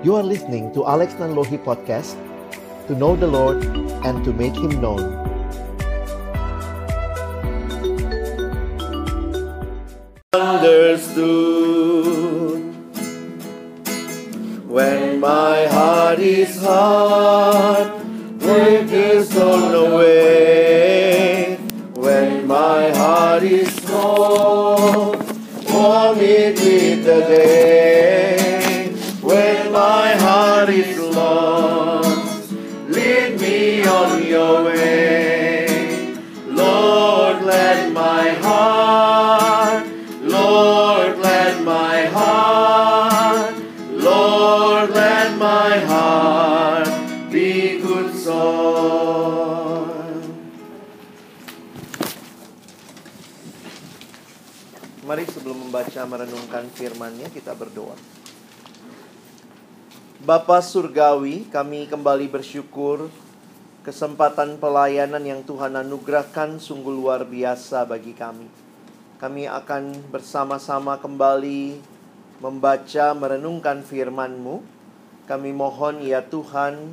You are listening to Alex Nanlohi Podcast To know the Lord and to make Him known. Understood. When my heart is hard with this on away merenungkan firman-Nya kita berdoa. Bapa surgawi, kami kembali bersyukur kesempatan pelayanan yang Tuhan anugerahkan sungguh luar biasa bagi kami. Kami akan bersama-sama kembali membaca merenungkan firman-Mu. Kami mohon ya Tuhan,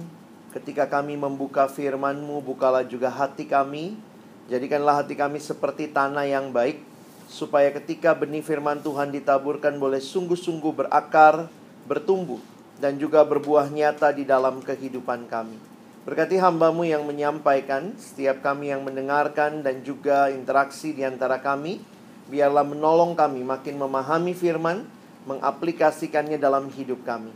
ketika kami membuka firman-Mu, bukalah juga hati kami. Jadikanlah hati kami seperti tanah yang baik, supaya ketika benih firman Tuhan ditaburkan boleh sungguh-sungguh berakar, bertumbuh, dan juga berbuah nyata di dalam kehidupan kami. Berkati hambamu yang menyampaikan, setiap kami yang mendengarkan dan juga interaksi di antara kami, biarlah menolong kami makin memahami firman, mengaplikasikannya dalam hidup kami.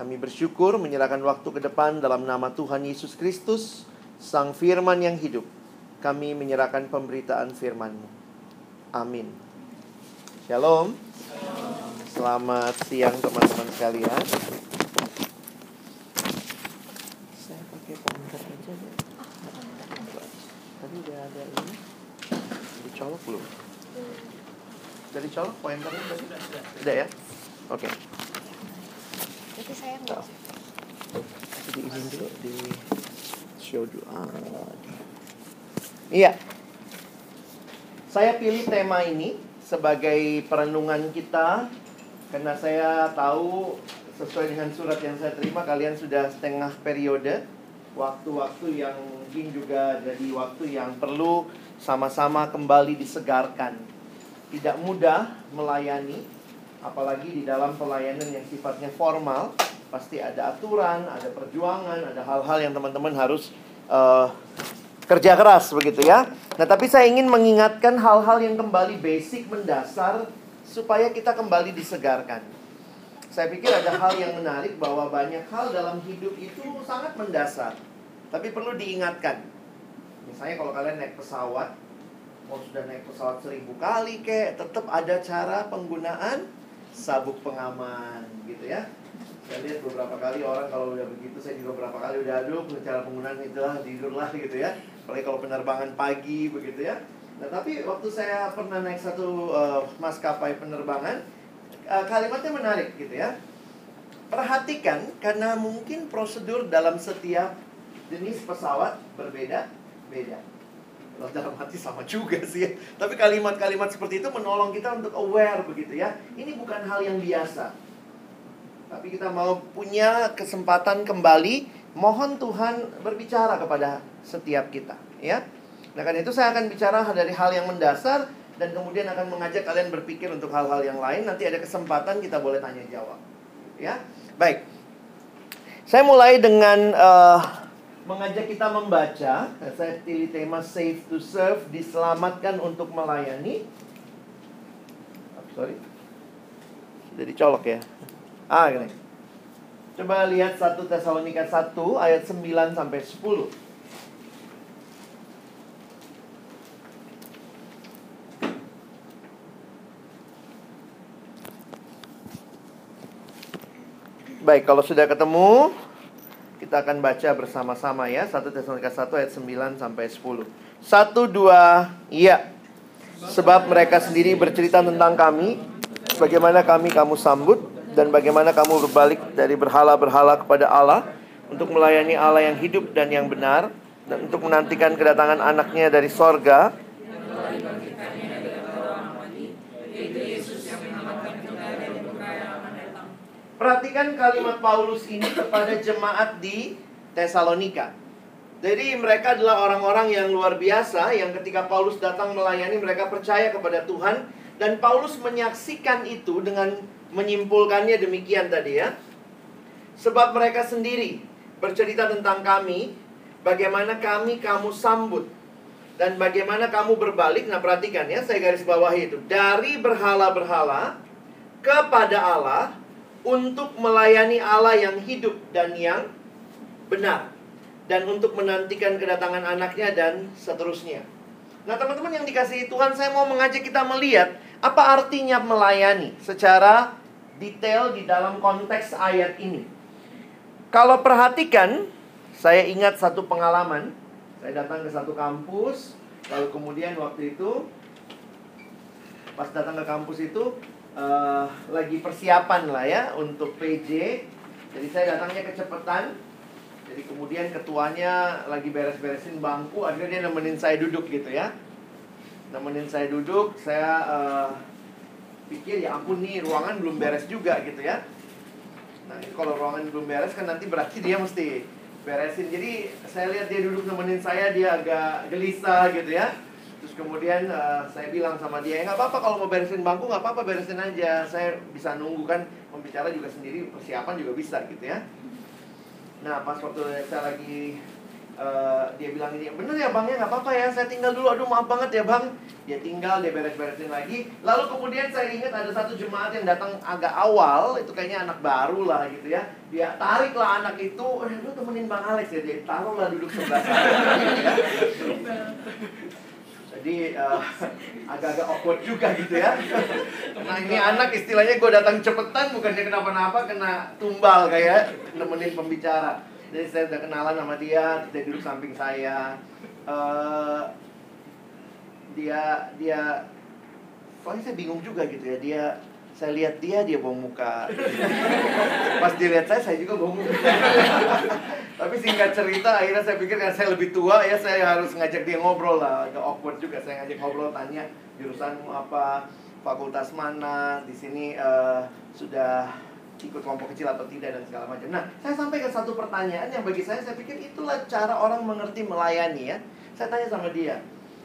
Kami bersyukur menyerahkan waktu ke depan dalam nama Tuhan Yesus Kristus, Sang Firman yang hidup. Kami menyerahkan pemberitaan firman-Mu. Amin. Shalom. Selamat siang teman-teman sekalian. Saya pakai pointer aja deh. Tadi udah ada ini. Dicolok belum? Udah dicolok pointernya tadi? Udah ya? Oke. Tapi saya nggak. Jadi izin dulu di show dulu. Ah. Iya. Saya pilih tema ini sebagai perenungan kita karena saya tahu sesuai dengan surat yang saya terima kalian sudah setengah periode waktu-waktu yang mungkin juga jadi waktu yang perlu sama-sama kembali disegarkan. Tidak mudah melayani apalagi di dalam pelayanan yang sifatnya formal pasti ada aturan, ada perjuangan, ada hal-hal yang teman-teman harus uh, kerja keras begitu ya. Nah, tapi saya ingin mengingatkan hal-hal yang kembali basic mendasar supaya kita kembali disegarkan. Saya pikir ada hal yang menarik bahwa banyak hal dalam hidup itu sangat mendasar, tapi perlu diingatkan. Misalnya kalau kalian naik pesawat, mau sudah naik pesawat seribu kali kek, tetap ada cara penggunaan sabuk pengaman gitu ya. Saya lihat beberapa kali orang kalau udah begitu, saya juga beberapa kali udah aduh cara penggunaan itulah tidurlah gitu ya. Apalagi kalau penerbangan pagi begitu ya. Nah tapi waktu saya pernah naik satu uh, maskapai penerbangan, uh, kalimatnya menarik gitu ya. Perhatikan karena mungkin prosedur dalam setiap jenis pesawat berbeda-beda. Kalau dalam hati sama juga sih ya. Tapi kalimat-kalimat seperti itu menolong kita untuk aware begitu ya. Ini bukan hal yang biasa. Tapi kita mau punya kesempatan kembali mohon Tuhan berbicara kepada setiap kita, ya. Nah, karena itu saya akan bicara dari hal yang mendasar dan kemudian akan mengajak kalian berpikir untuk hal-hal yang lain. Nanti ada kesempatan kita boleh tanya jawab. Ya. Baik. Saya mulai dengan uh, mengajak kita membaca. Saya pilih tema Save to Serve, diselamatkan untuk melayani. Sorry. Sudah dicolok ya. Ah, gini. Coba lihat 1 Tesalonika 1 ayat 9 sampai 10. Baik, kalau sudah ketemu, kita akan baca bersama-sama ya. 1 Tesalonika 1 ayat 9 sampai 10. 1 2 iya. Sebab mereka sendiri bercerita tentang kami, bagaimana kami kamu sambut dan bagaimana kamu berbalik dari berhala-berhala kepada Allah untuk melayani Allah yang hidup dan yang benar dan untuk menantikan kedatangan anaknya dari sorga Perhatikan kalimat Paulus ini kepada jemaat di Tesalonika. Jadi mereka adalah orang-orang yang luar biasa yang ketika Paulus datang melayani mereka percaya kepada Tuhan dan Paulus menyaksikan itu dengan menyimpulkannya demikian tadi ya. Sebab mereka sendiri bercerita tentang kami, bagaimana kami kamu sambut dan bagaimana kamu berbalik. Nah, perhatikan ya, saya garis bawahi itu. Dari berhala-berhala kepada Allah untuk melayani Allah yang hidup dan yang benar dan untuk menantikan kedatangan anaknya dan seterusnya. Nah, teman-teman yang dikasihi Tuhan, saya mau mengajak kita melihat apa artinya melayani secara detail di dalam konteks ayat ini. Kalau perhatikan, saya ingat satu pengalaman. Saya datang ke satu kampus, lalu kemudian waktu itu pas datang ke kampus itu uh, lagi persiapan lah ya untuk PJ. Jadi saya datangnya kecepatan. Jadi kemudian ketuanya lagi beres-beresin bangku, akhirnya dia nemenin saya duduk gitu ya. Nemenin saya duduk, saya uh, pikir ya ampun nih ruangan belum beres juga gitu ya. Nah kalau ruangan belum beres kan nanti berarti dia mesti beresin. Jadi saya lihat dia duduk nemenin saya, dia agak gelisah gitu ya Terus kemudian uh, saya bilang sama dia, ya nggak apa-apa kalau mau beresin bangku nggak apa-apa beresin aja. Saya bisa nunggu kan, pembicara juga sendiri persiapan juga bisa gitu ya. Nah pas waktu saya lagi uh, dia bilang ini bener ya bang ya nggak apa-apa ya saya tinggal dulu aduh maaf banget ya bang dia tinggal dia beres-beresin lagi lalu kemudian saya ingat ada satu jemaat yang datang agak awal itu kayaknya anak baru lah gitu ya dia tariklah anak itu eh, lu temenin bang Alex ya dia taruhlah duduk sebelah sana. Jadi uh, agak-agak awkward juga gitu ya. Nah ini anak istilahnya gue datang cepetan bukannya kenapa-napa kena tumbal kayak nemenin pembicara. Jadi saya udah kenalan sama dia, dia duduk samping saya. Uh, dia dia soalnya saya bingung juga gitu ya dia saya lihat dia dia bawa muka. Pas dilihat saya saya juga bawa muka. Tapi singkat cerita akhirnya saya pikir karena saya lebih tua ya saya harus ngajak dia ngobrol lah. Agak awkward juga saya ngajak ngobrol tanya jurusanmu apa? Fakultas mana? Di sini uh, sudah ikut kelompok kecil atau tidak dan segala macam. Nah, saya sampai ke satu pertanyaan yang bagi saya saya pikir itulah cara orang mengerti melayani ya. Saya tanya sama dia,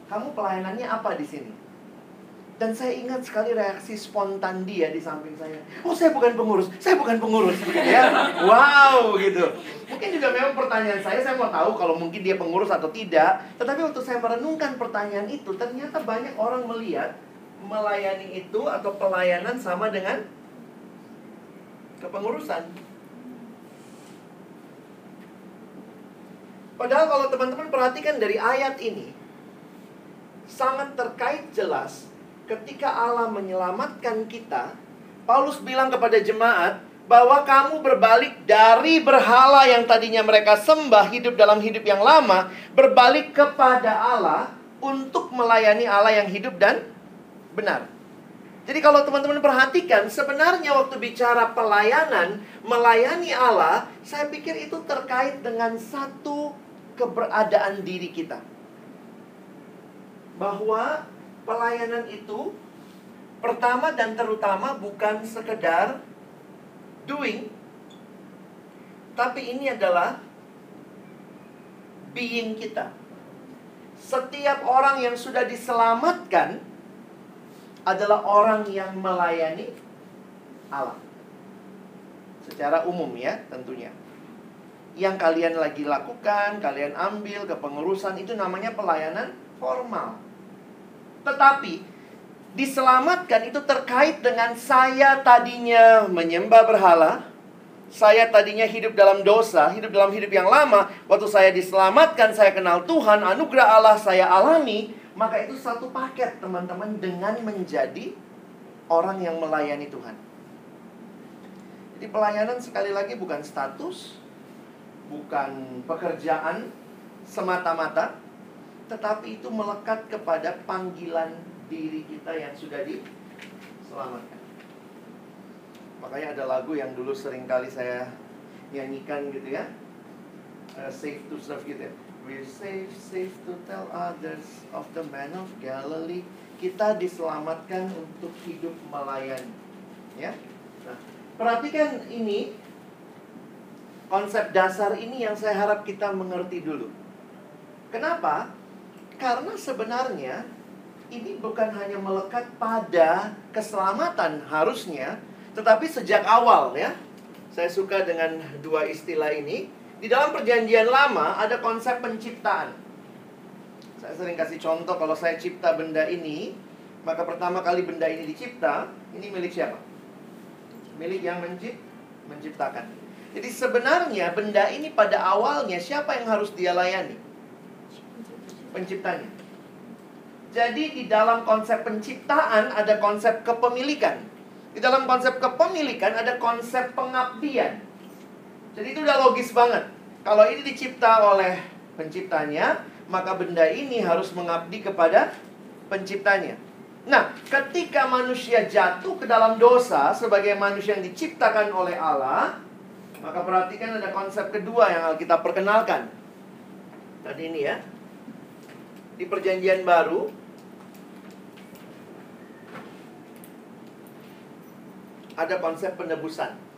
kamu pelayanannya apa di sini? Dan saya ingat sekali reaksi spontan dia di samping saya. Oh, saya bukan pengurus, saya bukan pengurus. ya, wow gitu. Mungkin juga memang pertanyaan saya, saya mau tahu kalau mungkin dia pengurus atau tidak. Tetapi waktu saya merenungkan pertanyaan itu, ternyata banyak orang melihat melayani itu atau pelayanan sama dengan kepengurusan. Padahal kalau teman-teman perhatikan dari ayat ini, sangat terkait jelas ketika Allah menyelamatkan kita, Paulus bilang kepada jemaat bahwa kamu berbalik dari berhala yang tadinya mereka sembah hidup dalam hidup yang lama, berbalik kepada Allah untuk melayani Allah yang hidup dan benar. Jadi kalau teman-teman perhatikan, sebenarnya waktu bicara pelayanan, melayani Allah, saya pikir itu terkait dengan satu keberadaan diri kita. Bahwa pelayanan itu pertama dan terutama bukan sekedar doing tapi ini adalah being kita. Setiap orang yang sudah diselamatkan adalah orang yang melayani Allah. Secara umum ya, tentunya. Yang kalian lagi lakukan, kalian ambil kepengurusan itu namanya pelayanan formal. Tetapi diselamatkan itu terkait dengan saya tadinya menyembah berhala, saya tadinya hidup dalam dosa, hidup dalam hidup yang lama. Waktu saya diselamatkan, saya kenal Tuhan, anugerah Allah saya alami. Maka itu satu paket teman-teman dengan menjadi orang yang melayani Tuhan. Jadi pelayanan sekali lagi bukan status, bukan pekerjaan semata-mata, tetapi itu melekat kepada panggilan diri kita yang sudah diselamatkan. Makanya ada lagu yang dulu sering kali saya nyanyikan gitu ya. Uh, safe to serve gitu ya. We're safe, safe to tell others of the man of Galilee. Kita diselamatkan untuk hidup melayani. Ya. Nah, perhatikan ini konsep dasar ini yang saya harap kita mengerti dulu. Kenapa? Karena sebenarnya ini bukan hanya melekat pada keselamatan harusnya, tetapi sejak awal ya. Saya suka dengan dua istilah ini. Di dalam perjanjian lama ada konsep penciptaan. Saya sering kasih contoh kalau saya cipta benda ini, maka pertama kali benda ini dicipta, ini milik siapa? Milik yang mencipt, menciptakan. Jadi sebenarnya benda ini pada awalnya siapa yang harus dia layani? Penciptanya. Jadi di dalam konsep penciptaan ada konsep kepemilikan. Di dalam konsep kepemilikan ada konsep pengabdian. Jadi itu udah logis banget. Kalau ini dicipta oleh penciptanya, maka benda ini harus mengabdi kepada penciptanya. Nah, ketika manusia jatuh ke dalam dosa sebagai manusia yang diciptakan oleh Allah, maka perhatikan ada konsep kedua yang kita perkenalkan. Tadi ini ya. Di perjanjian baru ada konsep penebusan.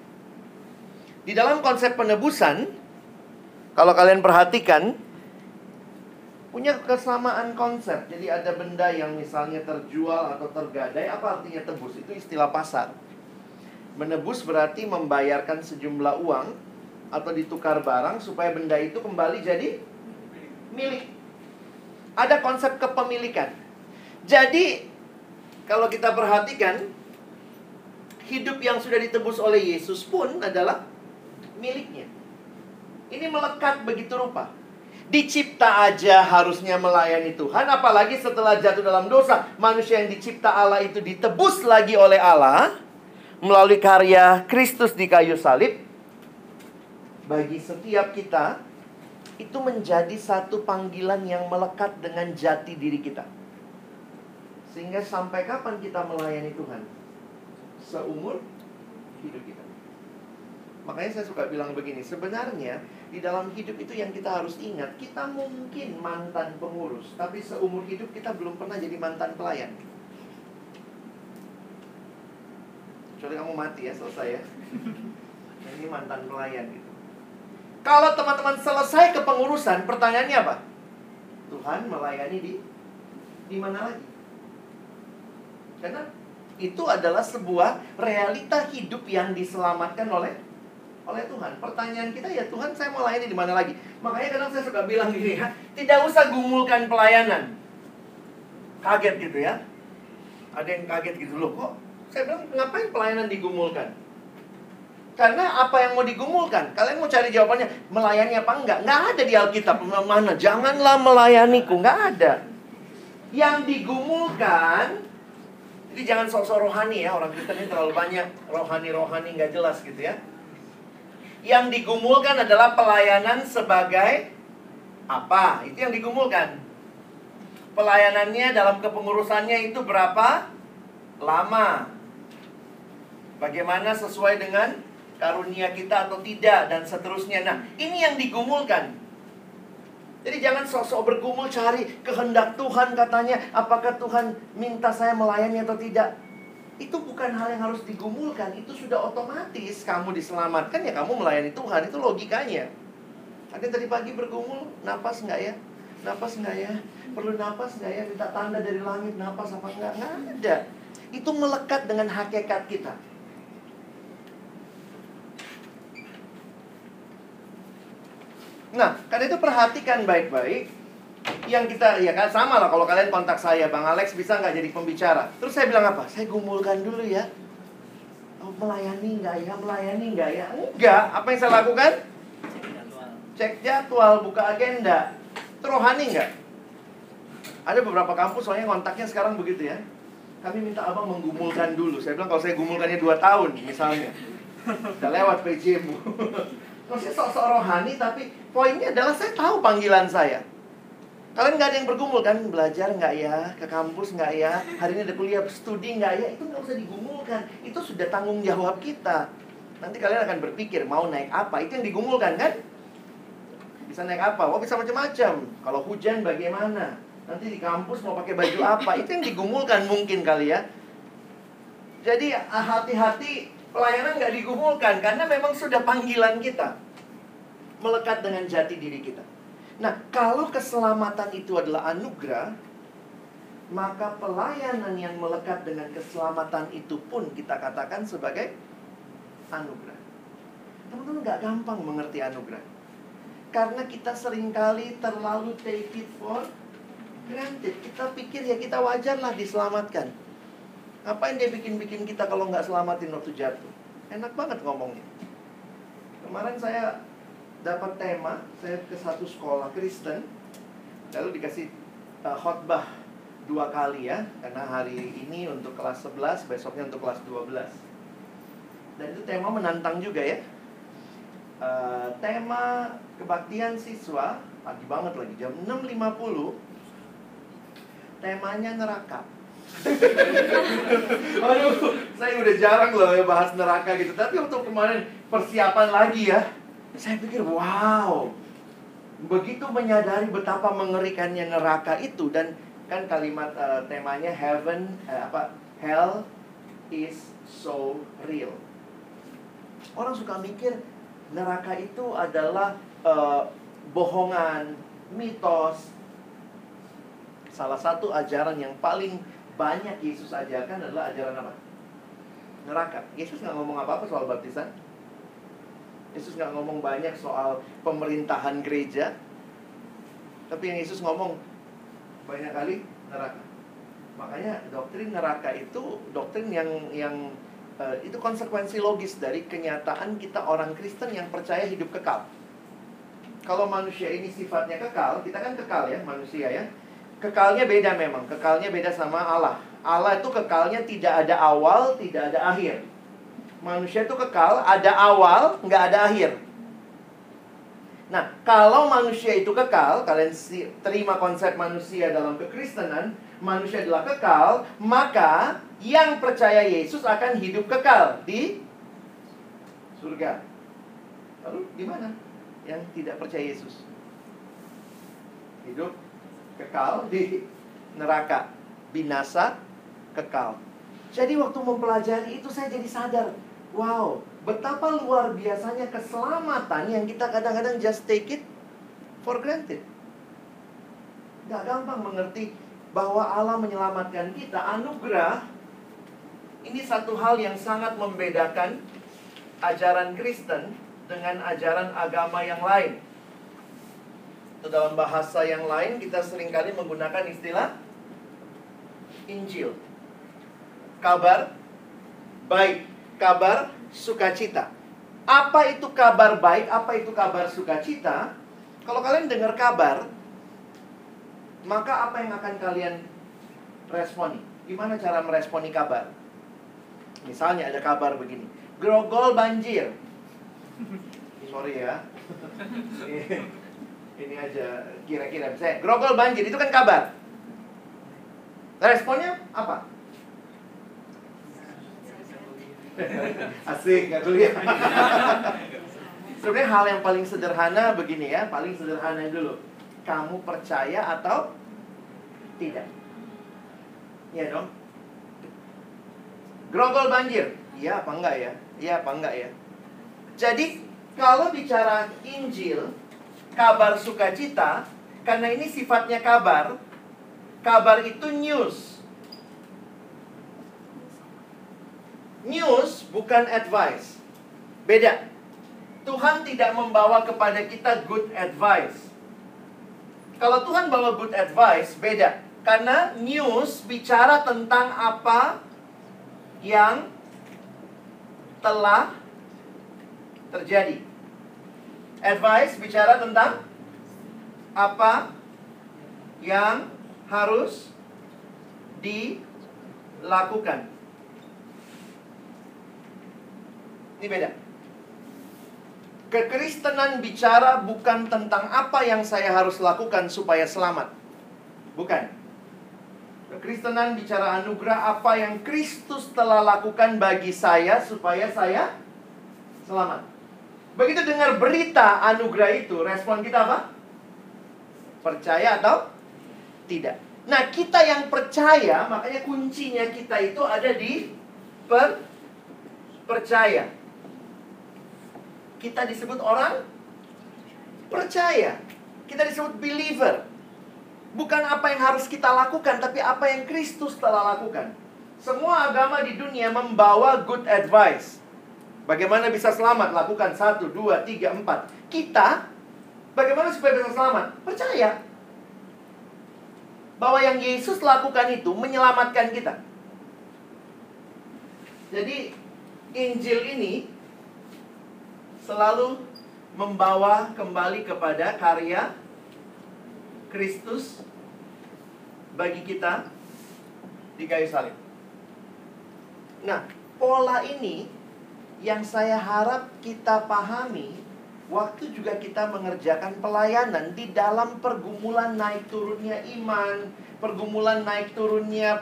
Di dalam konsep penebusan kalau kalian perhatikan punya kesamaan konsep. Jadi ada benda yang misalnya terjual atau tergadai, apa artinya tebus? Itu istilah pasar. Menebus berarti membayarkan sejumlah uang atau ditukar barang supaya benda itu kembali jadi milik. Ada konsep kepemilikan. Jadi kalau kita perhatikan hidup yang sudah ditebus oleh Yesus pun adalah miliknya. Ini melekat begitu rupa. Dicipta aja harusnya melayani Tuhan, apalagi setelah jatuh dalam dosa, manusia yang dicipta Allah itu ditebus lagi oleh Allah melalui karya Kristus di kayu salib bagi setiap kita itu menjadi satu panggilan yang melekat dengan jati diri kita. Sehingga sampai kapan kita melayani Tuhan? Seumur hidup kita. Makanya saya suka bilang begini, sebenarnya di dalam hidup itu yang kita harus ingat, kita mungkin mantan pengurus, tapi seumur hidup kita belum pernah jadi mantan pelayan. kecuali kamu mati ya selesai ya. Nah, ini mantan pelayan gitu. Kalau teman-teman selesai kepengurusan pertanyaannya apa? Tuhan melayani di di mana lagi? Karena itu adalah sebuah realita hidup yang diselamatkan oleh oleh Tuhan. Pertanyaan kita ya Tuhan, saya mau layani di mana lagi? Makanya kadang saya suka bilang gini ya, tidak usah gumulkan pelayanan. Kaget gitu ya. Ada yang kaget gitu loh, kok saya bilang, ngapain pelayanan digumulkan? Karena apa yang mau digumulkan? Kalian mau cari jawabannya, melayani apa enggak? Enggak ada di Alkitab. Mana? Janganlah melayaniku. Enggak ada. Yang digumulkan, jadi jangan sok-sok rohani ya. Orang Kristen ini terlalu banyak rohani-rohani nggak jelas gitu ya. Yang digumulkan adalah pelayanan sebagai apa? Itu yang digumulkan. Pelayanannya dalam kepengurusannya itu berapa lama? Bagaimana sesuai dengan karunia kita atau tidak dan seterusnya. Nah, ini yang digumulkan. Jadi jangan sosok bergumul cari kehendak Tuhan katanya apakah Tuhan minta saya melayani atau tidak. Itu bukan hal yang harus digumulkan, itu sudah otomatis kamu diselamatkan ya kamu melayani Tuhan, itu logikanya. Ada tadi pagi bergumul, napas nggak ya? Napas nggak ya? Perlu napas nggak ya? Minta tanda dari langit, napas apa enggak? Nggak ada. Itu melekat dengan hakikat kita. Nah, karena itu perhatikan baik-baik yang kita ya kan? Sama lah kalau kalian kontak saya Bang Alex bisa nggak jadi pembicara? Terus saya bilang apa? Saya gumulkan dulu ya. Oh, melayani nggak ya? Melayani nggak ya? Enggak apa yang saya lakukan? Cek jadwal buka agenda. Terohani nggak? Ada beberapa kampus soalnya kontaknya sekarang begitu ya. Kami minta abang menggumulkan dulu. Saya bilang kalau saya gumulkannya dua tahun misalnya. Udah lewat PJ bu Maksudnya sok-sok rohani tapi poinnya adalah saya tahu panggilan saya. Kalian nggak ada yang bergumul kan? Belajar nggak ya? Ke kampus nggak ya? Hari ini ada kuliah studi nggak ya? Itu nggak usah digumulkan. Itu sudah tanggung jawab kita. Nanti kalian akan berpikir mau naik apa? Itu yang digumulkan kan? Bisa naik apa? Oh bisa macam-macam. Kalau hujan bagaimana? Nanti di kampus mau pakai baju apa? Itu yang digumulkan mungkin kali ya. Jadi hati-hati Pelayanan nggak digumulkan karena memang sudah panggilan kita melekat dengan jati diri kita. Nah, kalau keselamatan itu adalah anugerah, maka pelayanan yang melekat dengan keselamatan itu pun kita katakan sebagai anugerah. Teman-teman nggak gampang mengerti anugerah. Karena kita sering kali terlalu take it for granted. Kita pikir ya kita wajar lah diselamatkan. Ngapain dia bikin-bikin kita kalau nggak selamatin waktu jatuh? Enak banget ngomongnya. Kemarin saya dapat tema, saya ke satu sekolah Kristen, lalu dikasih uh, khotbah dua kali ya, karena hari ini untuk kelas 11, besoknya untuk kelas 12. Dan itu tema menantang juga ya. Uh, tema kebaktian siswa, pagi banget lagi, jam 6.50, temanya neraka. Aduh, saya udah jarang loh ya bahas neraka gitu. Tapi untuk kemarin persiapan lagi ya, saya pikir wow, begitu menyadari betapa mengerikannya neraka itu dan kan kalimat uh, temanya heaven uh, apa hell is so real. Orang suka mikir neraka itu adalah uh, bohongan, mitos. Salah satu ajaran yang paling banyak Yesus ajarkan adalah ajaran apa? Neraka. Yesus nggak ngomong apa-apa soal baptisan. Yesus nggak ngomong banyak soal pemerintahan gereja. Tapi yang Yesus ngomong banyak kali neraka. Makanya doktrin neraka itu doktrin yang yang uh, itu konsekuensi logis dari kenyataan kita orang Kristen yang percaya hidup kekal. Kalau manusia ini sifatnya kekal, kita kan kekal ya manusia ya Kekalnya beda memang, kekalnya beda sama Allah. Allah itu kekalnya tidak ada awal, tidak ada akhir. Manusia itu kekal, ada awal, nggak ada akhir. Nah, kalau manusia itu kekal, kalian terima konsep manusia dalam kekristenan, manusia adalah kekal, maka yang percaya Yesus akan hidup kekal di surga. Lalu gimana? Yang tidak percaya Yesus? Hidup kekal di neraka, binasa kekal. Jadi waktu mempelajari itu saya jadi sadar, wow, betapa luar biasanya keselamatan yang kita kadang-kadang just take it for granted. Gak gampang mengerti bahwa Allah menyelamatkan kita, anugerah ini satu hal yang sangat membedakan ajaran Kristen dengan ajaran agama yang lain. Atau dalam bahasa yang lain kita sering kali menggunakan istilah Injil. Kabar baik, kabar sukacita. Apa itu kabar baik? Apa itu kabar sukacita? Kalau kalian dengar kabar, maka apa yang akan kalian responi? Gimana cara meresponi kabar? Misalnya ada kabar begini, grogol banjir. Sorry ya. ini aja kira-kira saya grogol banjir itu kan kabar responnya apa asik nggak dulu ya. Sebenarnya hal yang paling sederhana begini ya paling sederhana dulu kamu percaya atau tidak? Iya dong. Grogol banjir? Iya apa enggak ya? Iya apa enggak ya? Jadi kalau bicara Injil kabar sukacita karena ini sifatnya kabar. Kabar itu news. News bukan advice. Beda. Tuhan tidak membawa kepada kita good advice. Kalau Tuhan bawa good advice, beda. Karena news bicara tentang apa yang telah terjadi. Advice bicara tentang apa yang harus dilakukan. Ini beda. Kekristenan bicara bukan tentang apa yang saya harus lakukan supaya selamat. Bukan. Kekristenan bicara anugerah apa yang Kristus telah lakukan bagi saya supaya saya selamat. Begitu dengar berita anugerah itu, respon kita apa? Percaya atau tidak? Nah, kita yang percaya, makanya kuncinya kita itu ada di percaya. Kita disebut orang percaya. Kita disebut believer. Bukan apa yang harus kita lakukan, tapi apa yang Kristus telah lakukan. Semua agama di dunia membawa good advice. Bagaimana bisa selamat? Lakukan satu, dua, tiga, empat. Kita, bagaimana supaya bisa selamat? Percaya. Bahwa yang Yesus lakukan itu menyelamatkan kita. Jadi, Injil ini selalu membawa kembali kepada karya Kristus bagi kita di kayu salib. Nah, pola ini yang saya harap kita pahami waktu juga kita mengerjakan pelayanan di dalam pergumulan naik turunnya iman, pergumulan naik turunnya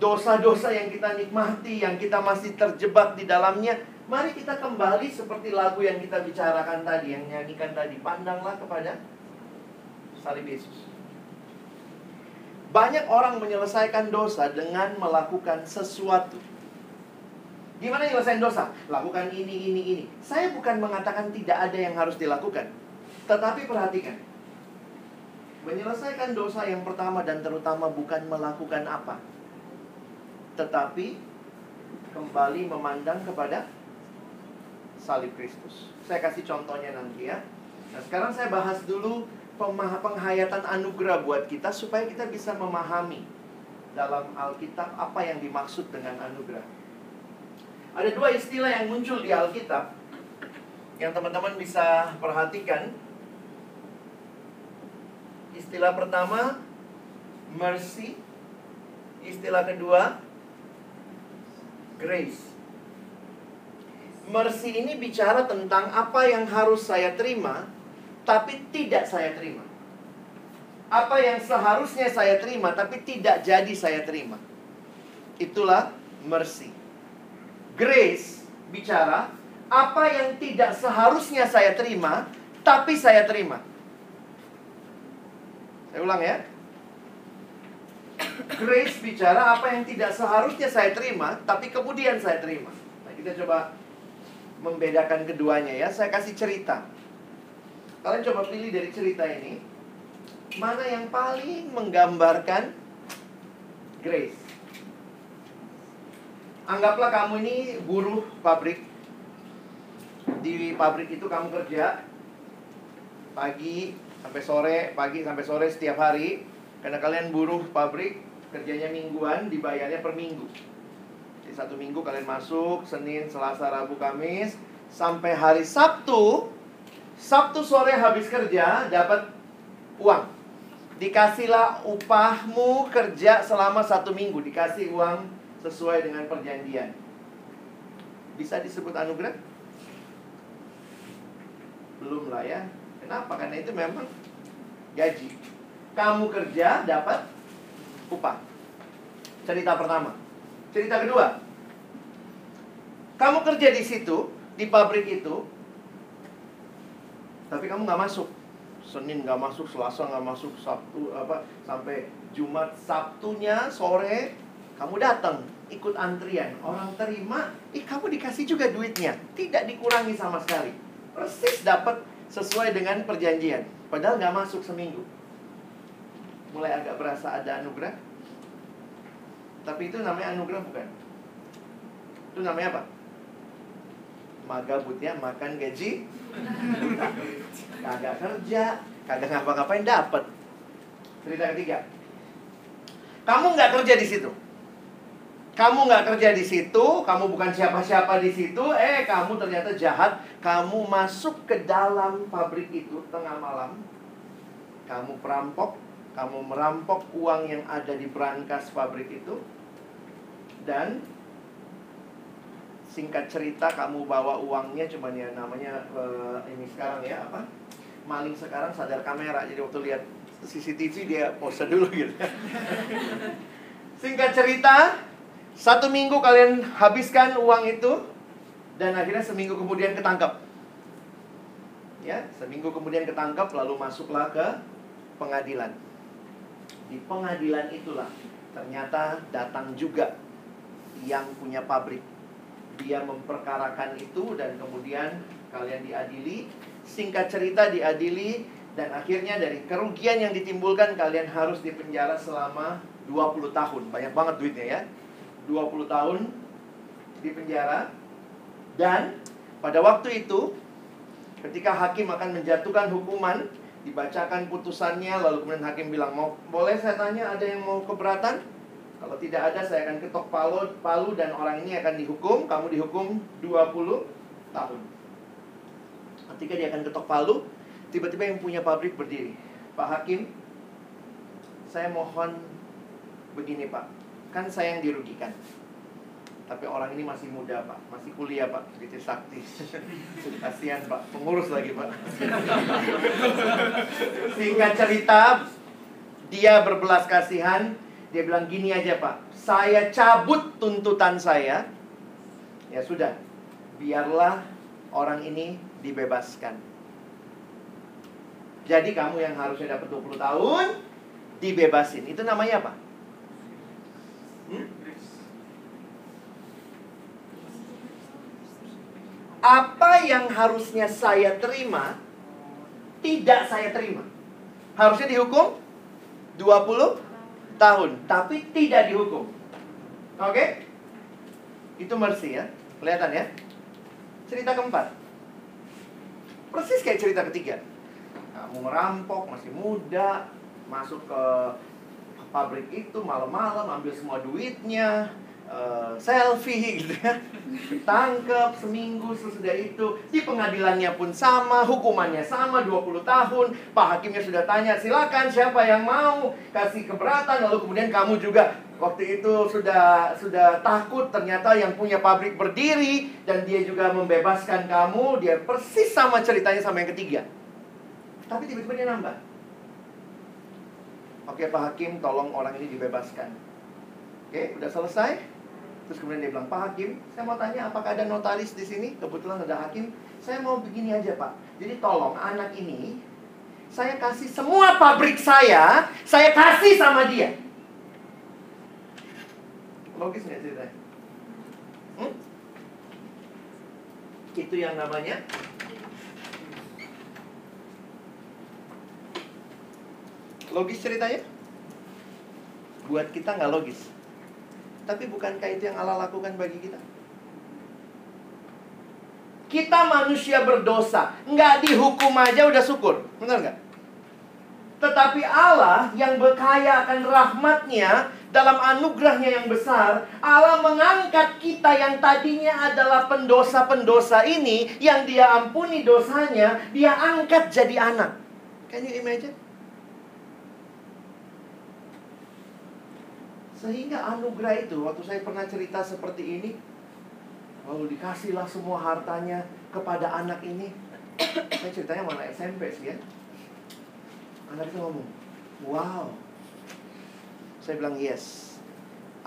dosa-dosa yang kita nikmati, yang kita masih terjebak di dalamnya. Mari kita kembali seperti lagu yang kita bicarakan tadi, yang nyanyikan tadi. Pandanglah kepada salib Yesus. Banyak orang menyelesaikan dosa dengan melakukan sesuatu. Gimana nyelesain dosa? Lakukan ini, ini, ini. Saya bukan mengatakan tidak ada yang harus dilakukan. Tetapi perhatikan. Menyelesaikan dosa yang pertama dan terutama bukan melakukan apa. Tetapi kembali memandang kepada salib Kristus. Saya kasih contohnya nanti ya. Nah, sekarang saya bahas dulu penghayatan anugerah buat kita supaya kita bisa memahami dalam Alkitab apa yang dimaksud dengan anugerah. Ada dua istilah yang muncul di Alkitab yang teman-teman bisa perhatikan. Istilah pertama mercy, istilah kedua grace. Mercy ini bicara tentang apa yang harus saya terima tapi tidak saya terima. Apa yang seharusnya saya terima, tapi tidak jadi saya terima. Itulah mercy. Grace bicara apa yang tidak seharusnya saya terima, tapi saya terima. Saya ulang ya. Grace bicara apa yang tidak seharusnya saya terima, tapi kemudian saya terima. Nah, kita coba membedakan keduanya ya. Saya kasih cerita. Kalian coba pilih dari cerita ini Mana yang paling menggambarkan Grace Anggaplah kamu ini buruh pabrik Di pabrik itu kamu kerja Pagi sampai sore Pagi sampai sore setiap hari Karena kalian buruh pabrik Kerjanya mingguan Dibayarnya per minggu satu minggu kalian masuk Senin, Selasa, Rabu, Kamis Sampai hari Sabtu Sabtu sore habis kerja dapat uang. Dikasihlah upahmu kerja selama satu minggu. Dikasih uang sesuai dengan perjanjian. Bisa disebut anugerah? Belum lah ya. Kenapa? Karena itu memang gaji. Kamu kerja dapat upah. Cerita pertama. Cerita kedua. Kamu kerja di situ, di pabrik itu, tapi kamu nggak masuk. Senin nggak masuk, Selasa nggak masuk, Sabtu apa sampai Jumat Sabtunya sore kamu datang ikut antrian. Orang terima, ih kamu dikasih juga duitnya, tidak dikurangi sama sekali, persis dapat sesuai dengan perjanjian, padahal nggak masuk seminggu, mulai agak berasa ada anugerah, tapi itu namanya anugerah bukan? Itu namanya apa? Ya, makan gaji Kagak kerja, kagak ngapa-ngapain dapat. Cerita ketiga. Kamu nggak kerja di situ. Kamu nggak kerja di situ, kamu bukan siapa-siapa di situ, eh kamu ternyata jahat. Kamu masuk ke dalam pabrik itu tengah malam. Kamu perampok, kamu merampok uang yang ada di brankas pabrik itu. Dan singkat cerita kamu bawa uangnya cuman ya namanya uh, ini sekarang ya apa? Maling sekarang sadar kamera. Jadi waktu lihat CCTV dia pose dulu gitu. Singkat cerita satu minggu kalian habiskan uang itu dan akhirnya seminggu kemudian ketangkap ya seminggu kemudian ketangkap lalu masuklah ke pengadilan. Di pengadilan itulah ternyata datang juga yang punya pabrik dia memperkarakan itu dan kemudian kalian diadili. Singkat cerita diadili dan akhirnya dari kerugian yang ditimbulkan kalian harus dipenjara selama 20 tahun. Banyak banget duitnya ya. 20 tahun di penjara dan pada waktu itu ketika hakim akan menjatuhkan hukuman dibacakan putusannya lalu kemudian hakim bilang mau boleh saya tanya ada yang mau keberatan kalau tidak ada saya akan ketok palu palu dan orang ini akan dihukum. Kamu dihukum 20 tahun. Ketika dia akan ketok palu tiba-tiba yang punya pabrik berdiri. Pak Hakim saya mohon begini Pak. Kan saya yang dirugikan. Tapi orang ini masih muda pak, masih kuliah pak, sedikit sakti. Kasihan pak, pengurus lagi pak. Singkat cerita, dia berbelas kasihan, dia bilang gini aja pak, saya cabut tuntutan saya, ya sudah, biarlah orang ini dibebaskan. Jadi kamu yang harusnya dapat 20 tahun, dibebasin. Itu namanya apa? Hmm? apa yang harusnya saya terima tidak saya terima. Harusnya dihukum 20 tahun, tapi tidak dihukum. Oke? Okay? Itu mercy ya. Kelihatan ya? Cerita keempat. Persis kayak cerita ketiga. Kamu merampok, masih muda, masuk ke pabrik itu malam-malam ambil semua duitnya, uh, selfie gitu ya. Tangkap seminggu sesudah itu. Di pengadilannya pun sama Hukumannya sama 20 tahun. Pak Hakimnya sudah tanya Silakan siapa yang mau Kasih keberatan? Lalu kemudian kamu juga Waktu itu sudah sudah takut Ternyata yang punya pabrik berdiri Dan dia juga membebaskan kamu. Dia persis sama ceritanya sama yang ketiga. Tapi tiba-tiba dia nambah. Oke Pak Hakim tolong orang ini dibebaskan. Oke udah selesai Terus kemudian dia bilang, Pak Hakim, saya mau tanya apakah ada notaris di sini? Kebetulan ada hakim. Saya mau begini aja, Pak. Jadi tolong anak ini, saya kasih semua pabrik saya, saya kasih sama dia. Logis nggak ceritanya? Hmm? Itu yang namanya Logis ceritanya? Buat kita nggak logis. Tapi bukankah itu yang Allah lakukan bagi kita? Kita manusia berdosa, nggak dihukum aja udah syukur, benar nggak? Tetapi Allah yang berkaya akan rahmatnya dalam anugerahnya yang besar, Allah mengangkat kita yang tadinya adalah pendosa-pendosa ini, yang dia ampuni dosanya, dia angkat jadi anak. Can you imagine? Sehingga anugerah itu, waktu saya pernah cerita seperti ini, lalu dikasihlah semua hartanya kepada anak ini. saya ceritanya mana SMP sih ya. Anak itu ngomong, wow. Saya bilang yes.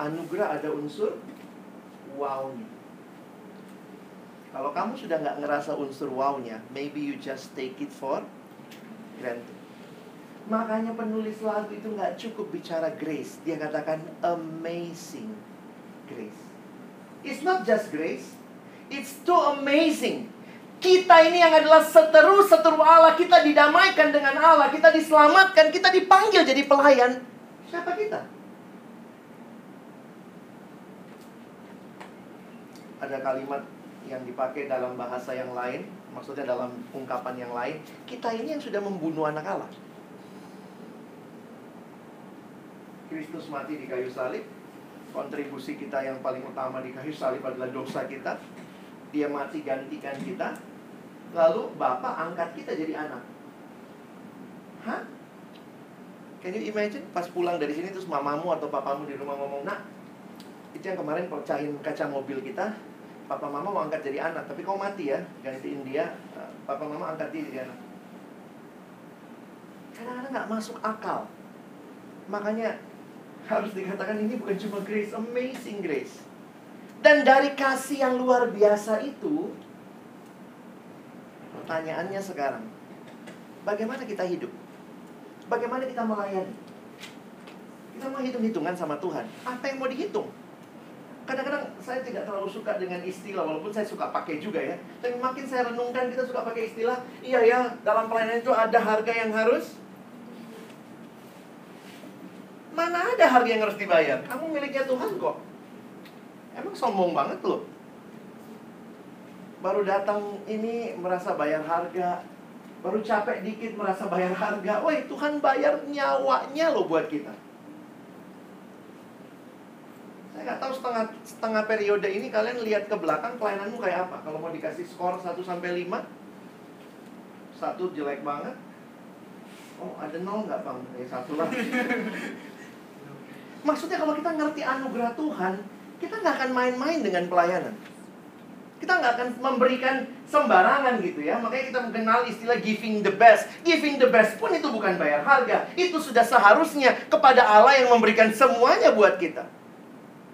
Anugerah ada unsur wow-nya. Kalau kamu sudah nggak ngerasa unsur wow-nya, maybe you just take it for granted. Makanya penulis lagu itu nggak cukup bicara grace. Dia katakan amazing grace. It's not just grace. It's too amazing. Kita ini yang adalah seteru-seteru Allah. Kita didamaikan dengan Allah. Kita diselamatkan. Kita dipanggil jadi pelayan. Siapa kita? Ada kalimat yang dipakai dalam bahasa yang lain. Maksudnya dalam ungkapan yang lain. Kita ini yang sudah membunuh anak Allah. Kristus mati di kayu salib kontribusi kita yang paling utama di kayu salib adalah dosa kita. Dia mati gantikan kita. Lalu Bapak angkat kita jadi anak. Hah? Can you imagine? Pas pulang dari sini terus mamamu atau papamu di rumah ngomong nak itu yang kemarin pecahin kaca mobil kita papa mama mau angkat jadi anak tapi kau mati ya gantiin dia. Papa mama angkat dia jadi anak. Kadang-kadang nggak masuk akal. Makanya harus dikatakan ini bukan cuma grace, amazing grace. Dan dari kasih yang luar biasa itu, pertanyaannya sekarang, bagaimana kita hidup? Bagaimana kita melayani? Kita mau hitung-hitungan sama Tuhan. Apa yang mau dihitung? kadang-kadang saya tidak terlalu suka dengan istilah walaupun saya suka pakai juga ya. Tapi makin saya renungkan kita suka pakai istilah, iya ya, dalam pelayanan itu ada harga yang harus Mana ada harga yang harus dibayar? Kamu miliknya Tuhan kok. Emang sombong banget loh. Baru datang ini merasa bayar harga. Baru capek dikit merasa bayar harga. Woi, Tuhan bayar nyawanya loh buat kita. Saya nggak tahu setengah setengah periode ini kalian lihat ke belakang pelayananmu kayak apa. Kalau mau dikasih skor 1 sampai 5, satu jelek banget. Oh, ada nol nggak bang? Ya satu lah. Maksudnya kalau kita ngerti anugerah Tuhan, kita nggak akan main-main dengan pelayanan. Kita nggak akan memberikan sembarangan gitu ya. Makanya kita mengenal istilah giving the best. Giving the best pun itu bukan bayar harga. Itu sudah seharusnya kepada Allah yang memberikan semuanya buat kita.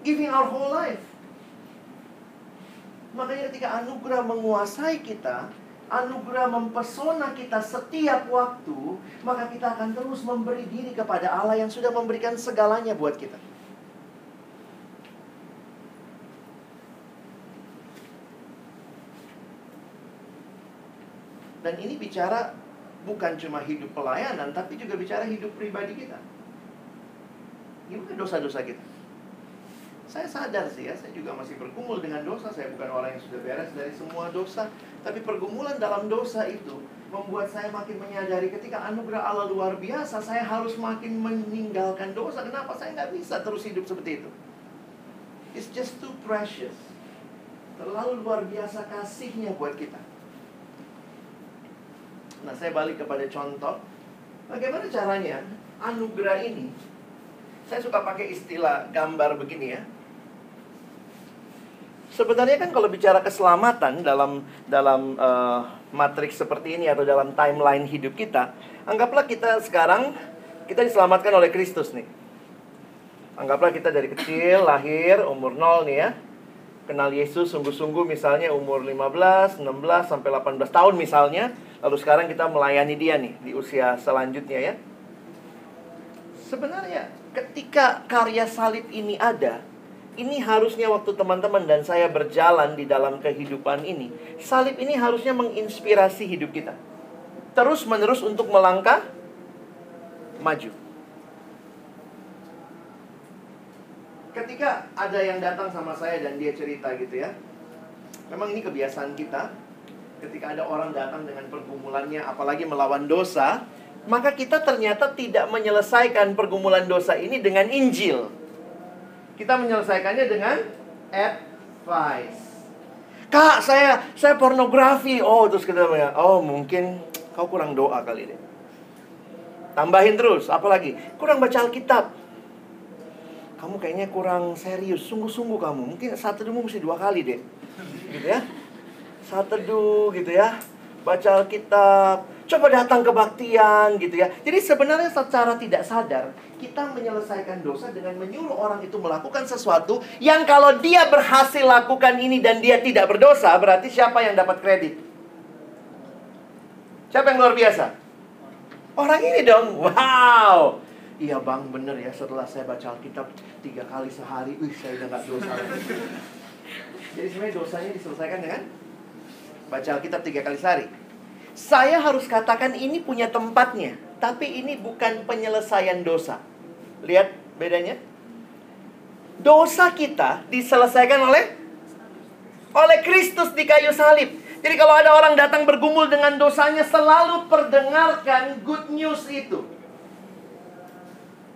Giving our whole life. Makanya ketika anugerah menguasai kita, anugerah mempesona kita setiap waktu, maka kita akan terus memberi diri kepada Allah yang sudah memberikan segalanya buat kita. Dan ini bicara bukan cuma hidup pelayanan, tapi juga bicara hidup pribadi kita. Gimana dosa-dosa kita? Saya sadar sih ya, saya juga masih bergumul dengan dosa. Saya bukan orang yang sudah beres dari semua dosa. Tapi pergumulan dalam dosa itu membuat saya makin menyadari ketika anugerah Allah luar biasa, saya harus makin meninggalkan dosa. Kenapa saya nggak bisa terus hidup seperti itu? It's just too precious. Terlalu luar biasa kasihnya buat kita. Nah, saya balik kepada contoh. Bagaimana caranya anugerah ini? Saya suka pakai istilah gambar begini ya. Sebenarnya kan kalau bicara keselamatan dalam dalam uh, matriks seperti ini atau dalam timeline hidup kita, anggaplah kita sekarang kita diselamatkan oleh Kristus nih. Anggaplah kita dari kecil lahir umur 0 nih ya. Kenal Yesus sungguh-sungguh misalnya umur 15, 16 sampai 18 tahun misalnya, lalu sekarang kita melayani dia nih di usia selanjutnya ya. Sebenarnya ketika karya salib ini ada, ini harusnya waktu teman-teman dan saya berjalan di dalam kehidupan ini, salib ini harusnya menginspirasi hidup kita. Terus menerus untuk melangkah maju. Ketika ada yang datang sama saya dan dia cerita gitu ya. Memang ini kebiasaan kita. Ketika ada orang datang dengan pergumulannya apalagi melawan dosa, maka kita ternyata tidak menyelesaikan pergumulan dosa ini dengan Injil kita menyelesaikannya dengan advice. Kak, saya saya pornografi. Oh, terus kita bilang, oh mungkin kau kurang doa kali ini. Tambahin terus, apalagi kurang baca Alkitab. Kamu kayaknya kurang serius, sungguh-sungguh kamu. Mungkin saat teduhmu mesti dua kali deh. Gitu ya. Saat teduh gitu ya. Baca Alkitab, coba datang kebaktian gitu ya. Jadi sebenarnya secara tidak sadar kita menyelesaikan dosa dengan menyuruh orang itu melakukan sesuatu yang kalau dia berhasil lakukan ini dan dia tidak berdosa, berarti siapa yang dapat kredit? Siapa yang luar biasa? Orang ini dong. Wow. Iya bang, bener ya setelah saya baca Alkitab tiga kali sehari, wih saya udah gak dosa lagi. Jadi sebenarnya dosanya diselesaikan dengan baca Alkitab tiga kali sehari. Saya harus katakan ini punya tempatnya, tapi ini bukan penyelesaian dosa. Lihat bedanya? Dosa kita diselesaikan oleh oleh Kristus di kayu salib. Jadi kalau ada orang datang bergumul dengan dosanya, selalu perdengarkan good news itu.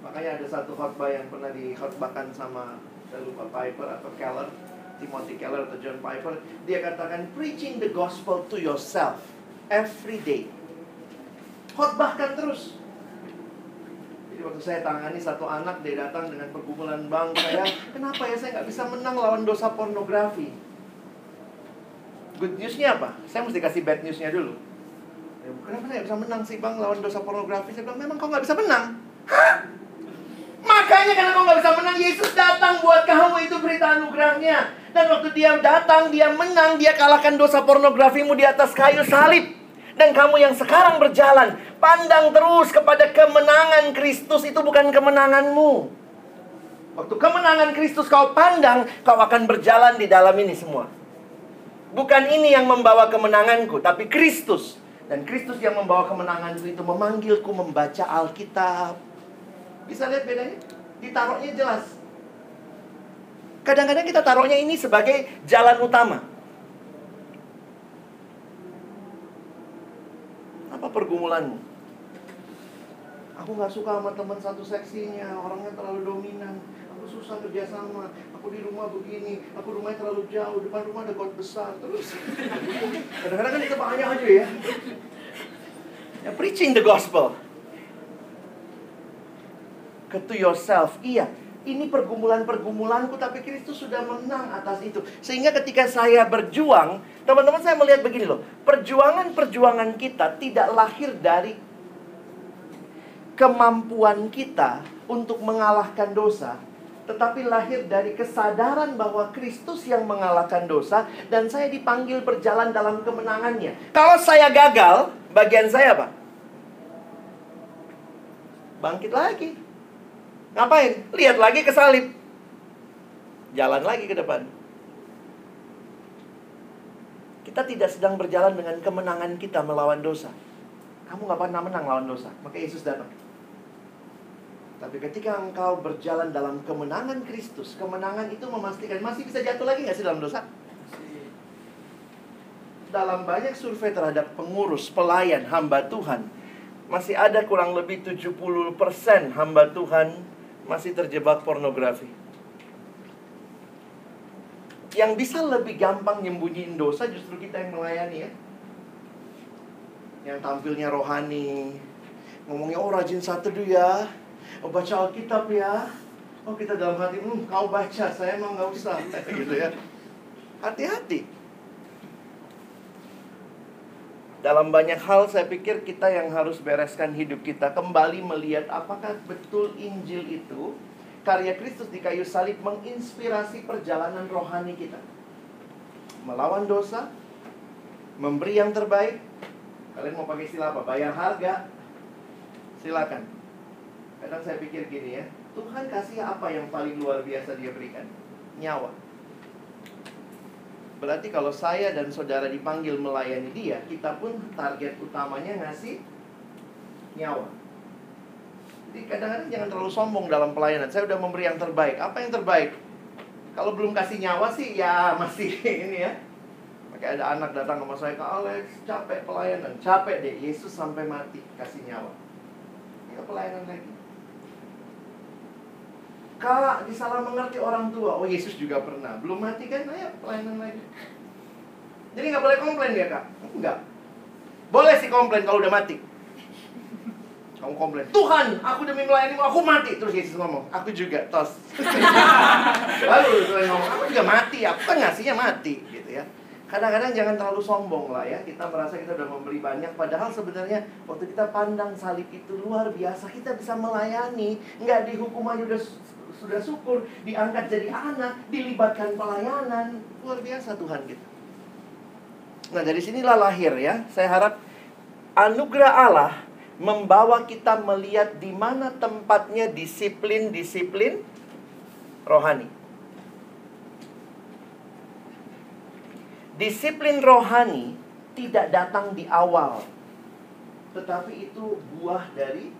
Makanya ada satu khotbah yang pernah dikhotbahkan sama saya lupa Piper atau Keller, Timothy Keller atau John Piper. Dia katakan preaching the gospel to yourself every day. Khotbahkan terus. Jadi waktu saya tangani satu anak, dia datang dengan pergumulan bang saya, kenapa ya saya nggak bisa menang lawan dosa pornografi? Good newsnya apa? Saya mesti kasih bad newsnya dulu. Ya, kenapa saya bisa menang sih bang lawan dosa pornografi? Saya bilang, memang kau nggak bisa menang. Hah? Makanya karena kau nggak bisa menang, Yesus datang buat kamu itu berita anugerahnya. Dan waktu dia datang, dia menang, dia kalahkan dosa pornografimu di atas kayu salib. Dan kamu yang sekarang berjalan, pandang terus kepada kemenangan Kristus itu bukan kemenanganmu. Waktu kemenangan Kristus kau pandang, kau akan berjalan di dalam ini semua. Bukan ini yang membawa kemenanganku, tapi Kristus. Dan Kristus yang membawa kemenanganku itu memanggilku membaca Alkitab. Bisa lihat bedanya? Ditaruhnya jelas. Kadang-kadang kita taruhnya ini sebagai jalan utama. Aku nggak suka sama teman satu seksinya, orangnya terlalu dominan. Aku susah kerjasama. Aku di rumah begini, aku rumahnya terlalu jauh, depan rumah ada got besar. Terus kadang-kadang kan itu banyak aja ya. Ya, preaching the gospel. Ke to yourself, iya. Ini pergumulan-pergumulanku, tapi Kristus sudah menang atas itu. Sehingga ketika saya berjuang, teman-teman saya melihat begini loh. Perjuangan-perjuangan kita tidak lahir dari kemampuan kita untuk mengalahkan dosa, tetapi lahir dari kesadaran bahwa Kristus yang mengalahkan dosa dan saya dipanggil berjalan dalam kemenangannya. Kalau saya gagal, bagian saya apa? Bangkit lagi. Ngapain? Lihat lagi ke salib. Jalan lagi ke depan. Kita tidak sedang berjalan dengan kemenangan kita melawan dosa. Kamu nggak pernah menang lawan dosa. Maka Yesus datang. Tapi ketika engkau berjalan dalam kemenangan Kristus, kemenangan itu memastikan masih bisa jatuh lagi nggak sih dalam dosa? Dalam banyak survei terhadap pengurus, pelayan, hamba Tuhan, masih ada kurang lebih 70% hamba Tuhan masih terjebak pornografi. Yang bisa lebih gampang nyembunyiin dosa justru kita yang melayani ya. Yang tampilnya rohani, ngomongnya oh rajin satu ya, Oh baca Alkitab ya. Oh kita dalam hati, hmm, kau baca, saya emang nggak usah, gitu ya. Hati-hati. Dalam banyak hal saya pikir kita yang harus bereskan hidup kita kembali melihat apakah betul Injil itu karya Kristus di kayu salib menginspirasi perjalanan rohani kita. Melawan dosa, memberi yang terbaik. Kalian mau pakai istilah apa? Bayar harga. Silakan. Kadang saya pikir gini ya, Tuhan kasih apa yang paling luar biasa dia berikan? Nyawa. Berarti kalau saya dan saudara dipanggil melayani dia, kita pun target utamanya ngasih nyawa. Jadi kadang-kadang jangan terlalu sombong dalam pelayanan. Saya udah memberi yang terbaik. Apa yang terbaik? Kalau belum kasih nyawa sih ya masih ini ya. Makanya ada anak datang sama saya, Kak Alex, capek pelayanan. Capek deh, Yesus sampai mati kasih nyawa. Ya pelayanan lagi. Kak, disalah mengerti orang tua. Oh, Yesus juga pernah. Belum mati kan? Ayo, pelayanan lagi. Jadi nggak boleh komplain ya, Kak? Enggak. Boleh sih komplain kalau udah mati. Kamu komplain, Tuhan, aku demi melayani aku mati. Terus Yesus ngomong, aku juga, tos. Lalu Tuhan ngomong, aku juga mati, aku kan ngasihnya mati, gitu ya. Kadang-kadang jangan terlalu sombong lah ya. Kita merasa kita udah memberi banyak, padahal sebenarnya waktu kita pandang salib itu luar biasa. Kita bisa melayani, nggak dihukum aja udah sudah syukur, diangkat jadi anak, dilibatkan pelayanan. Luar biasa Tuhan kita. Nah, dari sinilah lahir ya. Saya harap anugerah Allah membawa kita melihat di mana tempatnya disiplin-disiplin rohani. Disiplin rohani tidak datang di awal, tetapi itu buah dari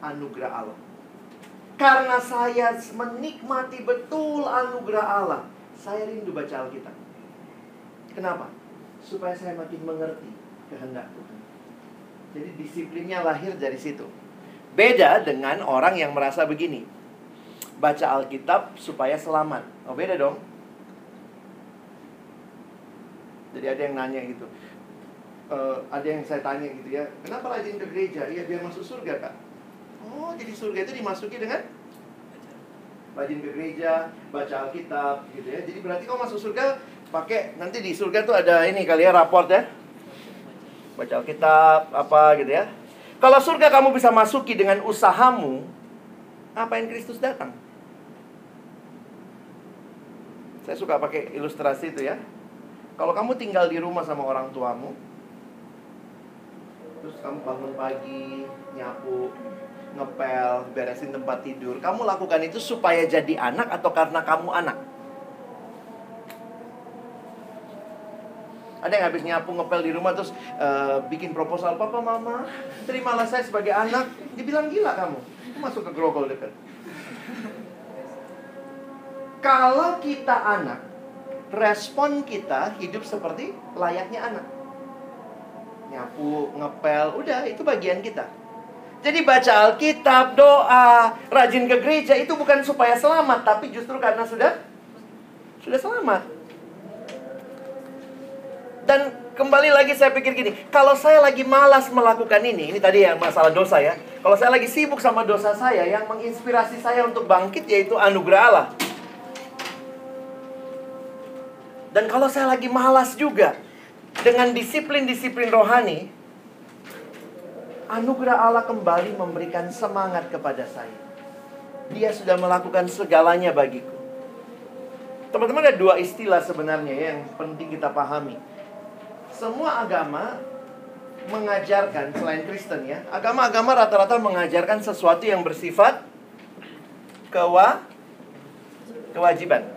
anugerah Allah. Karena saya menikmati betul anugerah Allah, saya rindu baca Alkitab. Kenapa? Supaya saya makin mengerti kehendak Tuhan. Jadi disiplinnya lahir dari situ. Beda dengan orang yang merasa begini. Baca Alkitab supaya selamat. Oh, beda dong. Jadi ada yang nanya gitu. Uh, ada yang saya tanya gitu ya, kenapa rajin ke gereja? Iya biar masuk surga kak. Oh jadi surga itu dimasuki dengan rajin ke gereja, baca Alkitab gitu ya. Jadi berarti kau masuk surga pakai nanti di surga tuh ada ini kali ya raport ya. Baca Alkitab apa gitu ya. Kalau surga kamu bisa masuki dengan usahamu, ngapain Kristus datang? Saya suka pakai ilustrasi itu ya. Kalau kamu tinggal di rumah sama orang tuamu, Terus kamu bangun pagi, nyapu, ngepel, beresin tempat tidur. Kamu lakukan itu supaya jadi anak atau karena kamu anak? Ada yang habis nyapu ngepel di rumah terus eh, bikin proposal papa mama terimalah saya sebagai anak. Dibilang gila kamu. Itu masuk ke grogol dekat kalau kita anak respon kita hidup seperti layaknya anak. Nyapu ngepel udah itu bagian kita jadi baca Alkitab, doa, rajin ke gereja itu bukan supaya selamat, tapi justru karena sudah sudah selamat. Dan kembali lagi saya pikir gini, kalau saya lagi malas melakukan ini, ini tadi yang masalah dosa ya. Kalau saya lagi sibuk sama dosa saya, yang menginspirasi saya untuk bangkit yaitu anugerah Allah. Dan kalau saya lagi malas juga dengan disiplin-disiplin rohani, anugerah Allah kembali memberikan semangat kepada saya. Dia sudah melakukan segalanya bagiku. Teman-teman ada dua istilah sebenarnya yang penting kita pahami. Semua agama mengajarkan selain Kristen ya, agama-agama rata-rata mengajarkan sesuatu yang bersifat kewa kewajiban.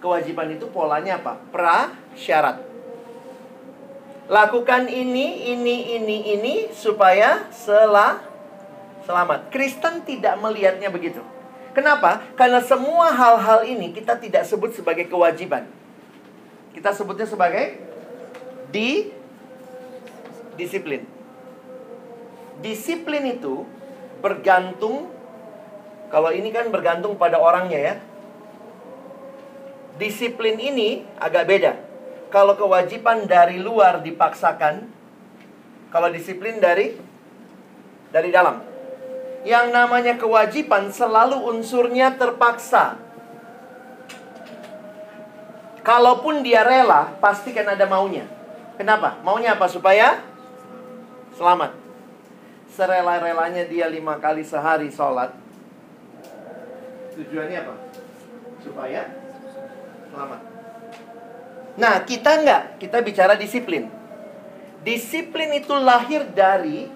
Kewajiban itu polanya apa? Prasyarat. Lakukan ini, ini, ini, ini supaya selah selamat. Kristen tidak melihatnya begitu. Kenapa? Karena semua hal-hal ini kita tidak sebut sebagai kewajiban. Kita sebutnya sebagai di disiplin. Disiplin itu bergantung kalau ini kan bergantung pada orangnya ya. Disiplin ini agak beda. Kalau kewajiban dari luar dipaksakan, kalau disiplin dari dari dalam. Yang namanya kewajiban selalu unsurnya terpaksa. Kalaupun dia rela, pasti kan ada maunya. Kenapa? Maunya apa? Supaya selamat. Serela-relanya dia lima kali sehari sholat. Tujuannya apa? Supaya selamat. Nah, kita enggak. Kita bicara disiplin. Disiplin itu lahir dari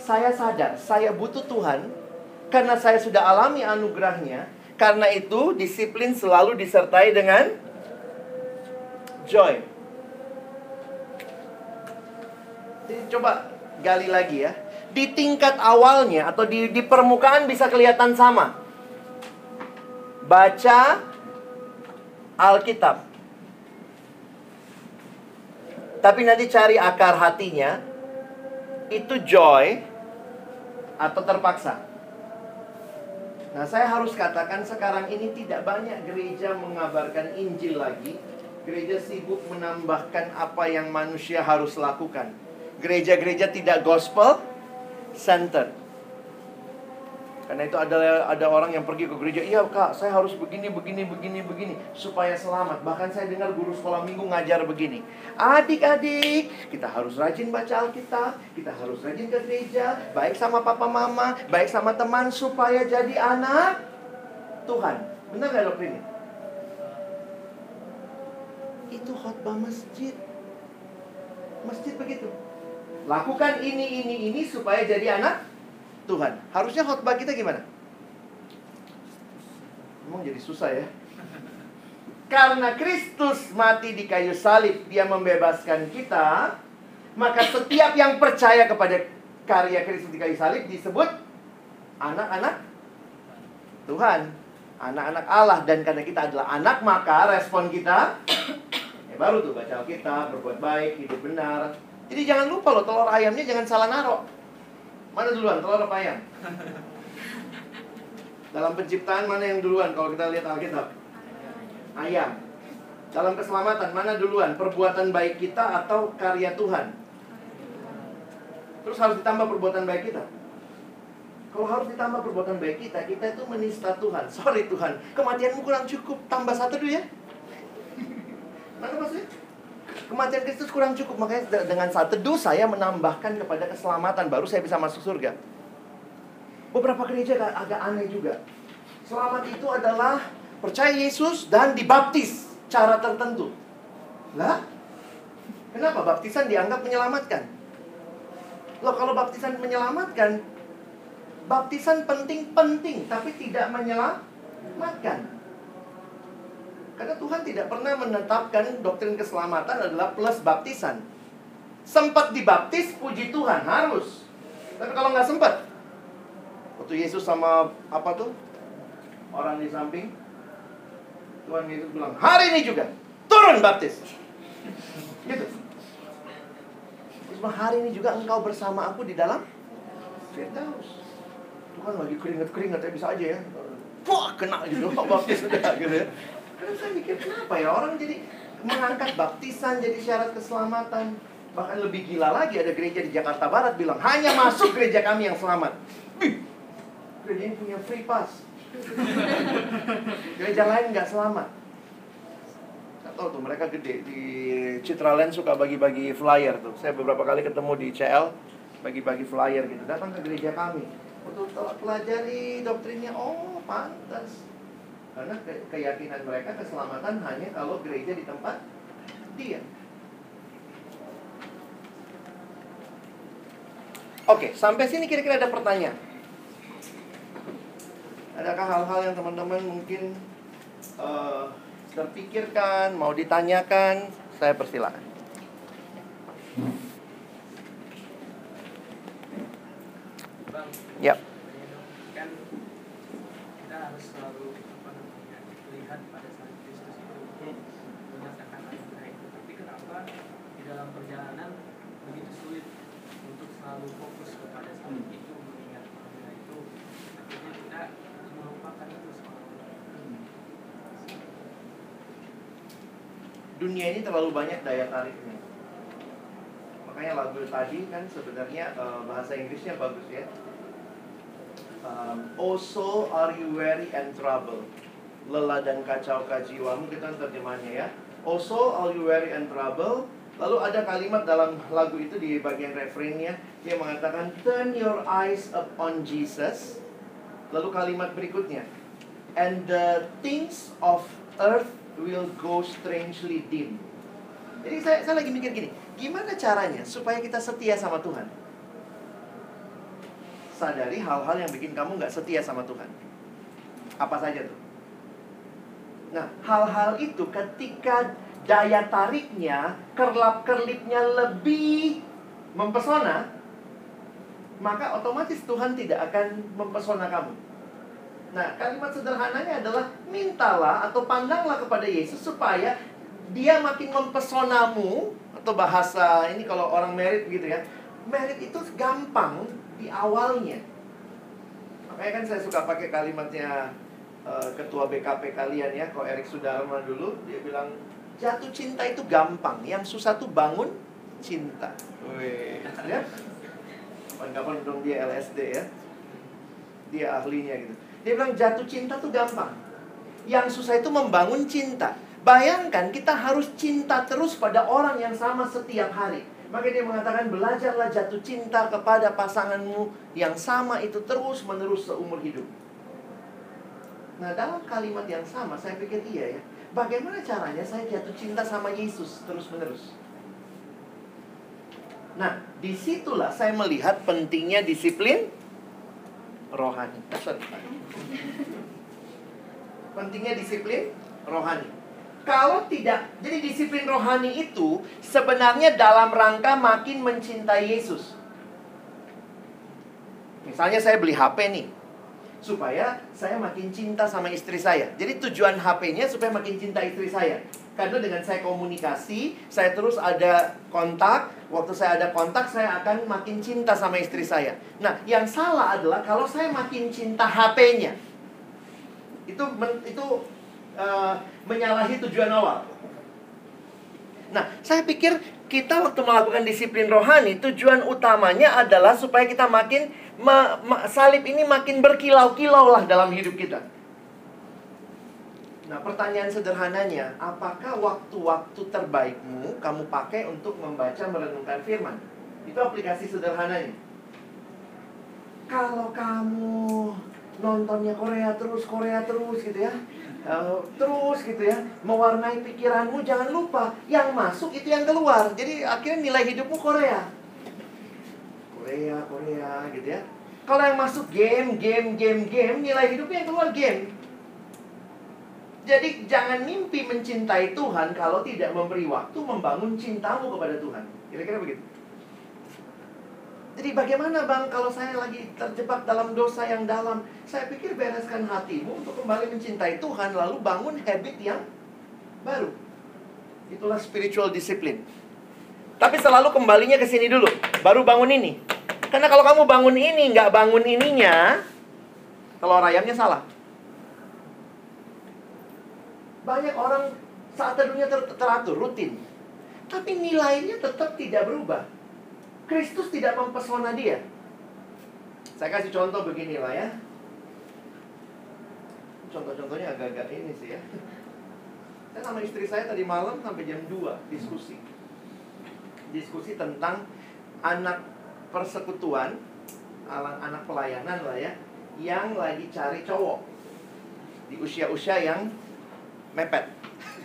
saya sadar, saya butuh Tuhan karena saya sudah alami anugerahnya. Karena itu disiplin selalu disertai dengan joy. Jadi coba gali lagi ya. Di tingkat awalnya atau di, di permukaan bisa kelihatan sama. Baca Alkitab. Tapi nanti cari akar hatinya itu joy atau terpaksa. Nah, saya harus katakan sekarang ini tidak banyak gereja mengabarkan Injil lagi. Gereja sibuk menambahkan apa yang manusia harus lakukan. Gereja-gereja tidak gospel center. Karena itu ada ada orang yang pergi ke gereja, iya kak, saya harus begini, begini, begini, begini supaya selamat. Bahkan saya dengar guru sekolah minggu ngajar begini. Adik-adik, kita harus rajin baca Alkitab, kita harus rajin ke gereja, baik sama papa mama, baik sama teman supaya jadi anak Tuhan. Benar nggak doktrin ini? Itu khotbah masjid. Masjid begitu. Lakukan ini, ini, ini supaya jadi anak Tuhan. Harusnya khotbah kita gimana? Emang jadi susah ya. Karena Kristus mati di kayu salib, dia membebaskan kita, maka setiap yang percaya kepada karya Kristus di kayu salib disebut anak-anak Tuhan, anak-anak Allah dan karena kita adalah anak maka respon kita ya baru tuh baca Alkitab, berbuat baik, hidup benar. Jadi jangan lupa loh telur ayamnya jangan salah naruh. Mana duluan, telur apa ayam? Dalam penciptaan mana yang duluan kalau kita lihat Alkitab? Ayam. Dalam keselamatan mana duluan? Perbuatan baik kita atau karya Tuhan? Terus harus ditambah perbuatan baik kita. Kalau harus ditambah perbuatan baik kita, kita itu menista Tuhan. Sorry Tuhan, kematianmu kurang cukup. Tambah satu dulu ya. Mana maksudnya? Kematian Kristus kurang cukup, makanya dengan saat teduh saya menambahkan kepada keselamatan, baru saya bisa masuk surga. Beberapa gereja agak aneh juga. Selamat itu adalah percaya Yesus dan dibaptis cara tertentu. Lah, kenapa baptisan dianggap menyelamatkan? Loh kalau baptisan menyelamatkan, baptisan penting-penting tapi tidak menyelamatkan. Karena Tuhan tidak pernah menetapkan doktrin keselamatan adalah plus baptisan. Sempat dibaptis, puji Tuhan, harus. Tapi kalau nggak sempat, waktu Yesus sama apa tuh? Orang di samping, Tuhan Yesus bilang, hari ini juga, turun baptis. Gitu. Terus hari ini juga engkau bersama aku di dalam Firdaus. Tuhan lagi keringet-keringet ya bisa aja ya. Wah, kena gitu, baptis udah gitu ya. Karena saya mikir kenapa ya orang jadi mengangkat baptisan jadi syarat keselamatan. Bahkan lebih gila lagi ada gereja di Jakarta Barat bilang hanya masuk gereja kami yang selamat. Gereja ini punya free pass. gereja lain nggak selamat. Gak tahu tuh mereka gede di Citraland suka bagi-bagi flyer tuh. Saya beberapa kali ketemu di CL bagi-bagi flyer gitu. Datang ke gereja kami. Untuk pelajari doktrinnya, oh pantas. Karena ke keyakinan mereka keselamatan hanya kalau gereja di tempat dia. Oke, sampai sini kira-kira ada pertanyaan. Adakah hal-hal yang teman-teman mungkin uh, terpikirkan, mau ditanyakan? Saya persilakan. Bang, Ya. kan kita harus selalu lihat pada saat Kristus itu menyatakan anugerah itu. Tapi kenapa di dalam perjalanan begitu sulit untuk selalu fokus kepada saat Hmm. itu mengingat anugerah itu? Akhirnya kita melupakan itu semuanya. dunia ini terlalu banyak daya tariknya. Makanya lagu tadi kan sebenarnya eh, bahasa Inggrisnya bagus ya. Um, also are you weary and troubled Lelah dan kacau jiwamu Kita terjemahnya ya? Also are you weary and troubled Lalu ada kalimat dalam lagu itu di bagian refrainnya Dia mengatakan Turn your eyes upon Jesus. Lalu kalimat berikutnya And the things of earth will go strangely dim. Jadi saya, saya lagi mikir gini Gimana caranya supaya kita setia sama Tuhan? Sadari hal-hal yang bikin kamu nggak setia sama Tuhan. Apa saja tuh? Nah, hal-hal itu ketika daya tariknya, kerlap-kerlipnya lebih mempesona, maka otomatis Tuhan tidak akan mempesona kamu. Nah, kalimat sederhananya adalah mintalah atau pandanglah kepada Yesus supaya dia makin mempesonamu atau bahasa ini kalau orang merit gitu ya. Merit itu gampang di awalnya. Makanya kan saya suka pakai kalimatnya eh, ketua BKP kalian ya, kok Erik Sudarma dulu dia bilang jatuh cinta itu gampang, yang susah tuh bangun cinta. Wih, ya. Kapan-kapan dong dia LSD ya. Dia ahlinya gitu. Dia bilang jatuh cinta tuh gampang. Yang susah itu membangun cinta. Bayangkan kita harus cinta terus pada orang yang sama setiap hari. Maka dia mengatakan belajarlah jatuh cinta kepada pasanganmu yang sama itu terus menerus seumur hidup. Nah dalam kalimat yang sama saya pikir iya ya. Bagaimana caranya saya jatuh cinta sama Yesus terus menerus? Nah di situlah saya melihat pentingnya disiplin rohani. Sorry. Pentingnya disiplin rohani. Kalau tidak, jadi disiplin rohani itu sebenarnya dalam rangka makin mencintai Yesus. Misalnya saya beli HP nih, supaya saya makin cinta sama istri saya. Jadi tujuan HP-nya supaya makin cinta istri saya. Karena dengan saya komunikasi, saya terus ada kontak. Waktu saya ada kontak, saya akan makin cinta sama istri saya. Nah, yang salah adalah kalau saya makin cinta HP-nya. Itu itu uh, menyalahi tujuan awal. Nah, saya pikir kita waktu melakukan disiplin rohani, tujuan utamanya adalah supaya kita makin ma- ma- salib ini makin berkilau-kilau lah dalam hidup kita. Nah, pertanyaan sederhananya, apakah waktu-waktu terbaikmu kamu pakai untuk membaca merenungkan firman? Itu aplikasi sederhananya. Kalau kamu nontonnya Korea terus, Korea terus gitu ya. Eh, terus gitu ya, mewarnai pikiranmu jangan lupa yang masuk itu yang keluar. Jadi akhirnya nilai hidupmu Korea. Korea Korea, Korea gitu ya. Kalau yang masuk game, game, game, game, nilai hidupnya yang keluar game. Jadi jangan mimpi mencintai Tuhan kalau tidak memberi waktu membangun cintamu kepada Tuhan. Kira-kira begitu. Jadi bagaimana bang kalau saya lagi terjebak dalam dosa yang dalam? Saya pikir bereskan hatimu untuk kembali mencintai Tuhan Lalu bangun habit yang baru. Itulah spiritual discipline. Tapi selalu kembalinya ke sini dulu Baru bangun ini. Karena kalau kamu bangun ini nggak bangun ininya Telur ayamnya salah. Banyak orang saat teduhnya ter teratur, rutin. Tapi nilainya tetap tidak berubah Kristus tidak mempesona dia. Saya kasih contoh beginilah ya. Contoh-contohnya agak-agak ini sih ya. Saya sama istri saya tadi malam sampai jam 2 diskusi. Diskusi tentang anak persekutuan, anak pelayanan lah ya, yang lagi cari cowok di usia-usia yang mepet.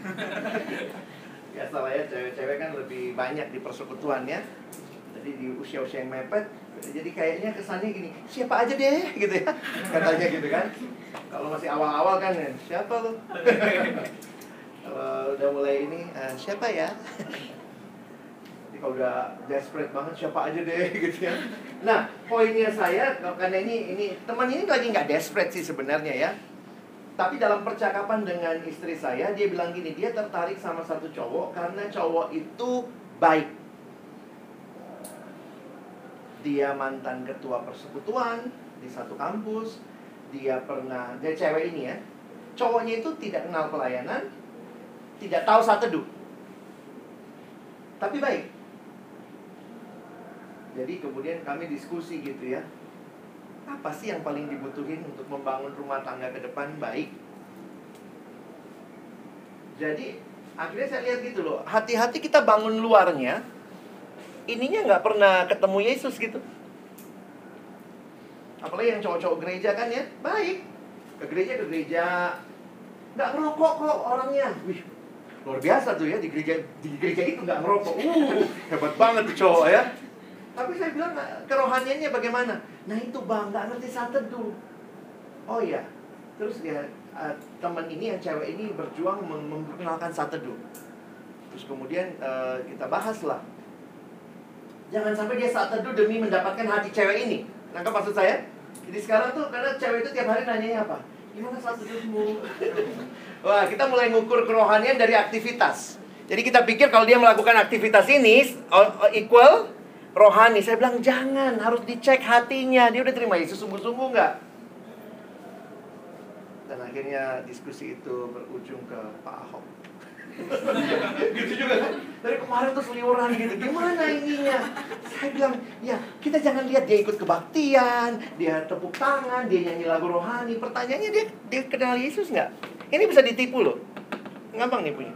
Biasalah ya, cewek-cewek kan lebih banyak di persekutuan ya jadi di usia-usia yang mepet jadi kayaknya kesannya gini siapa aja deh gitu ya. Katanya gitu kan. Kalau masih awal-awal kan ya siapa lo kalau udah mulai ini uh, siapa ya? Jadi kalau udah desperate banget siapa aja deh gitu ya. Nah poinnya saya karena ini ini teman ini lagi nggak desperate sih sebenarnya ya. Tapi dalam percakapan dengan istri saya dia bilang gini dia tertarik sama satu cowok karena cowok itu baik dia mantan ketua persekutuan di satu kampus. Dia pernah dia cewek ini ya. Cowoknya itu tidak kenal pelayanan tidak tahu saat teduh. Tapi baik. Jadi kemudian kami diskusi gitu ya. Apa sih yang paling dibutuhin untuk membangun rumah tangga ke depan baik? Jadi akhirnya saya lihat gitu loh. Hati-hati kita bangun luarnya ininya nggak pernah ketemu Yesus gitu. Apalagi yang cowok-cowok gereja kan ya, baik. Ke gereja ke gereja, nggak ngerokok kok orangnya. Wih, luar biasa tuh ya di gereja di gereja itu nggak ngerokok. Uh, hebat banget tuh cowok ya. Tapi saya bilang kerohaniannya bagaimana? Nah itu bang nggak ngerti saat teduh. Oh iya, terus dia uh, teman ini yang cewek ini berjuang memperkenalkan saat teduh. Terus kemudian uh, kita bahas lah Jangan sampai dia saat teduh demi mendapatkan hati cewek ini. Nangkap maksud saya? Jadi sekarang tuh karena cewek itu tiap hari nanya apa? Gimana saat teduhmu? Wah, kita mulai ngukur kerohanian dari aktivitas. Jadi kita pikir kalau dia melakukan aktivitas ini equal rohani. Saya bilang jangan, harus dicek hatinya. Dia udah terima Yesus sungguh-sungguh nggak? Dan akhirnya diskusi itu berujung ke Pak Ahok. Gitu juga kan dari kemarin tuh seliuran gitu gimana ininya saya bilang ya kita jangan lihat dia ikut kebaktian dia tepuk tangan dia nyanyi lagu rohani pertanyaannya dia dia kenal Yesus nggak ini bisa ditipu loh ngabang nih punya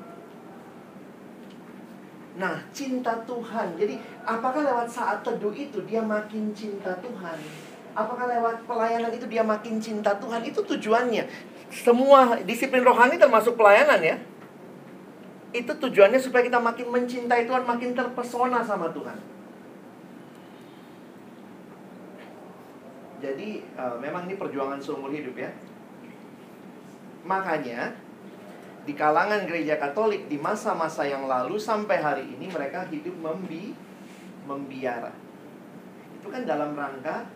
Nah, cinta Tuhan. Jadi, apakah lewat saat teduh itu dia makin cinta Tuhan? Apakah lewat pelayanan itu dia makin cinta Tuhan? Itu tujuannya. Semua disiplin rohani termasuk pelayanan ya itu tujuannya supaya kita makin mencintai Tuhan, makin terpesona sama Tuhan. Jadi uh, memang ini perjuangan seumur hidup ya. Makanya di kalangan gereja Katolik di masa-masa yang lalu sampai hari ini mereka hidup membi membiara. Itu kan dalam rangka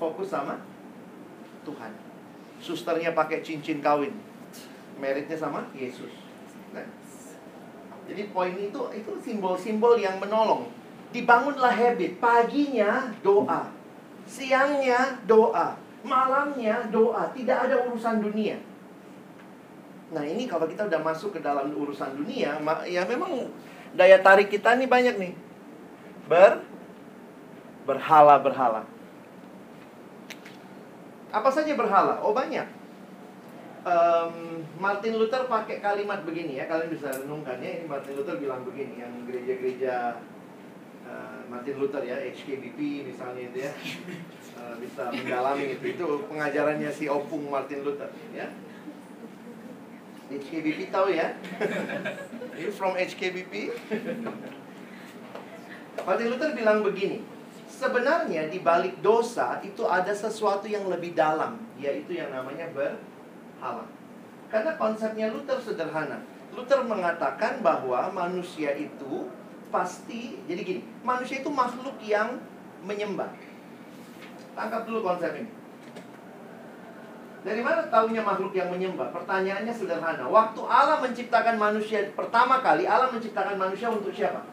fokus sama Tuhan. Susternya pakai cincin kawin. Meritnya sama Yesus. Jadi poin itu itu simbol-simbol yang menolong. Dibangunlah habit. Paginya doa. Siangnya doa. Malamnya doa. Tidak ada urusan dunia. Nah ini kalau kita udah masuk ke dalam urusan dunia, ya memang daya tarik kita nih banyak nih. Ber berhala-berhala. Apa saja berhala? Oh banyak um, Martin Luther pakai kalimat begini ya, kalian bisa renungkan ya. Ini Martin Luther bilang begini, yang gereja-gereja uh, Martin Luther ya, HKBP misalnya itu ya, uh, bisa mendalami itu. Itu pengajarannya si opung Martin Luther ya. HKBP tahu ya? You from HKBP? Martin Luther bilang begini, sebenarnya di balik dosa itu ada sesuatu yang lebih dalam, yaitu yang namanya berhala. Karena konsepnya Luther sederhana. Luther mengatakan bahwa manusia itu pasti, jadi gini, manusia itu makhluk yang menyembah. Tangkap dulu konsep ini. Dari mana tahunya makhluk yang menyembah? Pertanyaannya sederhana. Waktu Allah menciptakan manusia pertama kali, Allah menciptakan manusia untuk siapa?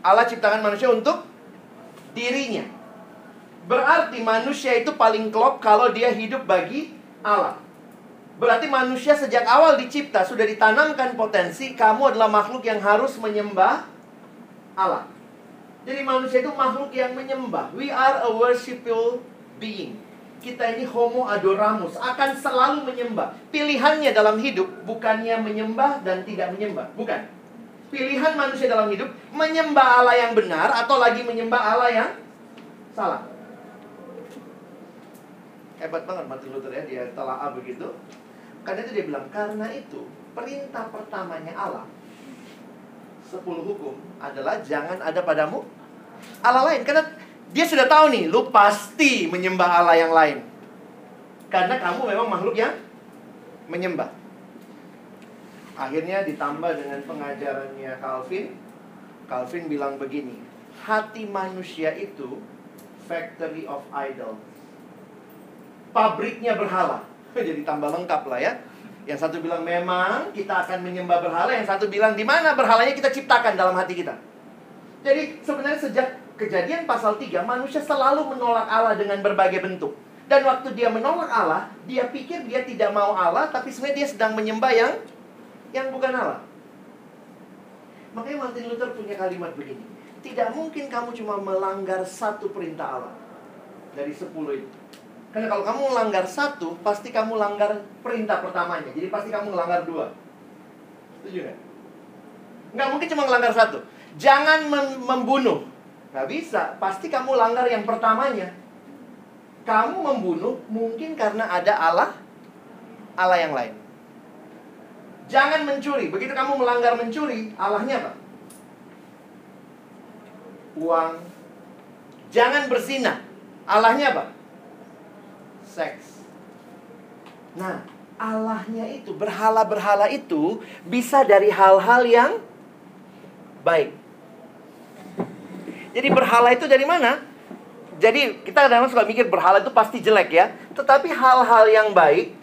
Allah ciptakan manusia untuk dirinya. Berarti manusia itu paling klop kalau dia hidup bagi Allah. Berarti manusia sejak awal dicipta sudah ditanamkan potensi kamu adalah makhluk yang harus menyembah Allah. Jadi manusia itu makhluk yang menyembah. We are a worshipful being. Kita ini homo adoramus, akan selalu menyembah. Pilihannya dalam hidup bukannya menyembah dan tidak menyembah, bukan. Pilihan manusia dalam hidup menyembah Allah yang benar atau lagi menyembah Allah yang salah. Hebat banget Martin Luther ya, dia telah begitu. Karena itu dia bilang, karena itu perintah pertamanya Allah sepuluh hukum adalah jangan ada padamu Allah lain. Karena dia sudah tahu nih, lu pasti menyembah Allah yang lain. Karena kamu memang makhluk yang menyembah. Akhirnya ditambah dengan pengajarannya Calvin. Calvin bilang begini, hati manusia itu factory of idol. Pabriknya berhala. Jadi tambah lengkap lah ya. Yang satu bilang memang kita akan menyembah berhala, yang satu bilang di mana berhalanya kita ciptakan dalam hati kita. Jadi sebenarnya sejak kejadian pasal 3 manusia selalu menolak Allah dengan berbagai bentuk. Dan waktu dia menolak Allah, dia pikir dia tidak mau Allah, tapi sebenarnya dia sedang menyembah yang yang bukan Allah. Makanya Martin Luther punya kalimat begini. Tidak mungkin kamu cuma melanggar satu perintah Allah dari sepuluh itu. Karena kalau kamu melanggar satu, pasti kamu langgar perintah pertamanya. Jadi pasti kamu melanggar dua. Setuju nggak? Nggak mungkin cuma melanggar satu. Jangan mem membunuh. Nggak bisa. Pasti kamu langgar yang pertamanya. Kamu membunuh mungkin karena ada Allah, Allah yang lain. Jangan mencuri. Begitu kamu melanggar mencuri, Allahnya apa? Uang. Jangan berzina. Allahnya apa? Seks. Nah, Allahnya itu, berhala-berhala itu bisa dari hal-hal yang baik. Jadi berhala itu dari mana? Jadi kita kadang-kadang suka mikir berhala itu pasti jelek ya. Tetapi hal-hal yang baik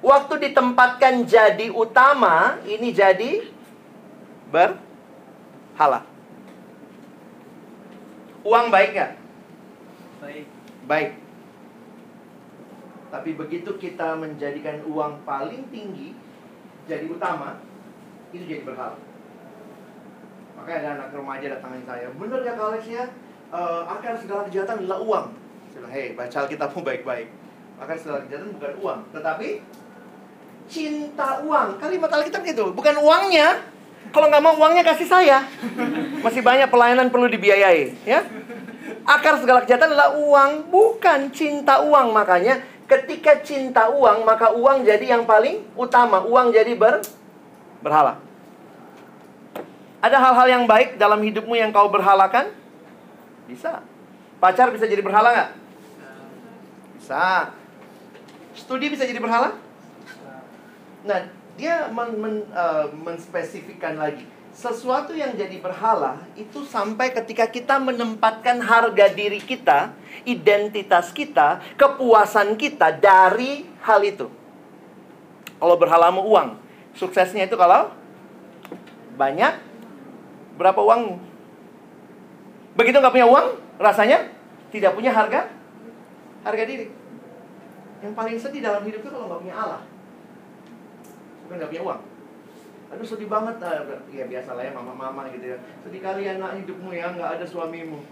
Waktu ditempatkan jadi utama, ini jadi berhala. Uang baik nggak? Baik. Baik. Tapi begitu kita menjadikan uang paling tinggi jadi utama, itu jadi berhala. Makanya ada anak remaja datangin saya, bener ya Kak ya? Uh, akar segala kejahatan adalah uang. Saya bilang, hei, baca Alkitabmu baik-baik. Akar segala kejahatan bukan uang, tetapi cinta uang. Kalimat Alkitab gitu, bukan uangnya. Kalau nggak mau uangnya kasih saya. Masih banyak pelayanan perlu dibiayai, ya. Akar segala kejahatan adalah uang, bukan cinta uang. Makanya ketika cinta uang, maka uang jadi yang paling utama. Uang jadi ber berhala. Ada hal-hal yang baik dalam hidupmu yang kau berhalakan? Bisa. Pacar bisa jadi berhala nggak? Bisa. Studi bisa jadi berhala? Nah, dia men, men, uh, menspesifikkan lagi sesuatu yang jadi berhala itu sampai ketika kita menempatkan harga diri kita, identitas kita, kepuasan kita dari hal itu. Kalau berhalamu uang, suksesnya itu kalau banyak, berapa uang? Begitu nggak punya uang, rasanya tidak punya harga, harga diri. Yang paling sedih dalam hidup itu kalau nggak punya Allah bukan nggak punya uang aduh sedih banget. Ah, ya biasa lah ya mama-mama gitu ya. Sedih kali anak hidupmu ya nggak ada suamimu.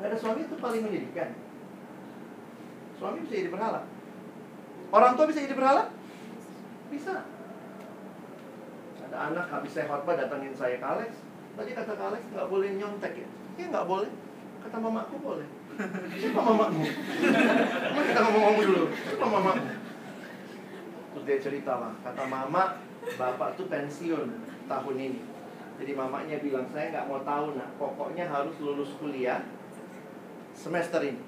Nggak ada suami itu paling menyedihkan. Suami bisa jadi berhala. Orang tua bisa jadi berhala? Bisa. Ada anak habis saya khotbah datangin saya ke Alex. Tadi kata ke Alex nggak boleh nyontek ya? Ya nggak boleh. Kata mamaku boleh. Siapa mamamu? Mari kita ngomong-ngomong dulu? Siapa mamamu dia cerita lah, kata mama, bapak tuh pensiun tahun ini. Jadi mamanya bilang, saya nggak mau tahu nak, pokoknya harus lulus kuliah semester ini.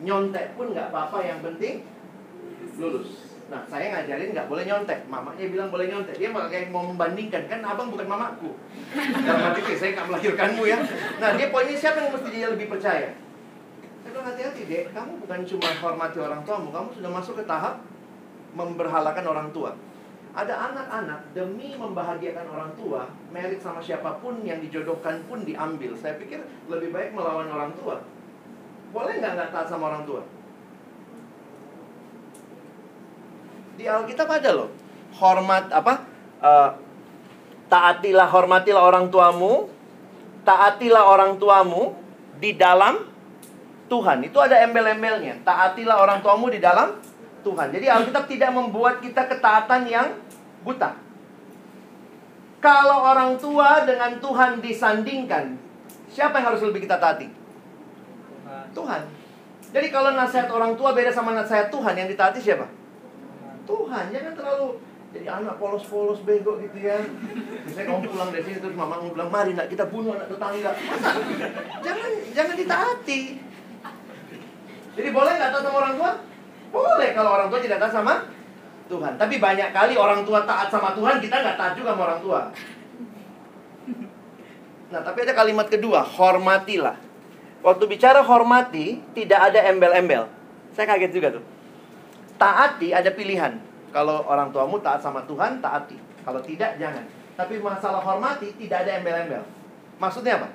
Nyontek pun nggak apa-apa, yang penting lulus. Nah, saya ngajarin nggak boleh nyontek. Mamanya bilang boleh nyontek. Dia malah kayak mau membandingkan, kan abang bukan mamaku. Dalam hati "Eh, saya nggak melahirkanmu ya. Nah, dia poinnya siapa yang mesti dia lebih percaya? Saya bilang hati-hati dek, kamu bukan cuma hormati orang tuamu, kamu sudah masuk ke tahap memberhalakan orang tua. Ada anak-anak demi membahagiakan orang tua, merit sama siapa pun yang dijodohkan pun diambil. Saya pikir lebih baik melawan orang tua. Boleh nggak nggak taat sama orang tua? Di Alkitab ada loh. Hormat apa? Eh, taatilah hormatilah orang tuamu. Taatilah orang tuamu di dalam Tuhan. Itu ada embel-embelnya. Taatilah orang tuamu di dalam Tuhan. Jadi Alkitab tidak membuat kita ketaatan yang buta. Kalau orang tua dengan Tuhan disandingkan, siapa yang harus lebih kita taati? Tuhan. Jadi kalau nasihat orang tua beda sama nasihat Tuhan, yang ditaati siapa? Tuhan. Jangan terlalu jadi anak polos-polos bego gitu ya. Misalnya kamu pulang dari sini terus mama mau bilang, mari nak kita bunuh anak tetangga. jangan jangan ditaati. Jadi boleh nggak taat sama orang tua? Boleh kalau orang tua tidak taat sama Tuhan. Tapi banyak kali orang tua taat sama Tuhan, kita nggak taat juga sama orang tua. Nah, tapi ada kalimat kedua, hormatilah. Waktu bicara hormati, tidak ada embel-embel. Saya kaget juga tuh. Taati ada pilihan. Kalau orang tuamu taat sama Tuhan, taati. Kalau tidak, jangan. Tapi masalah hormati, tidak ada embel-embel. Maksudnya apa?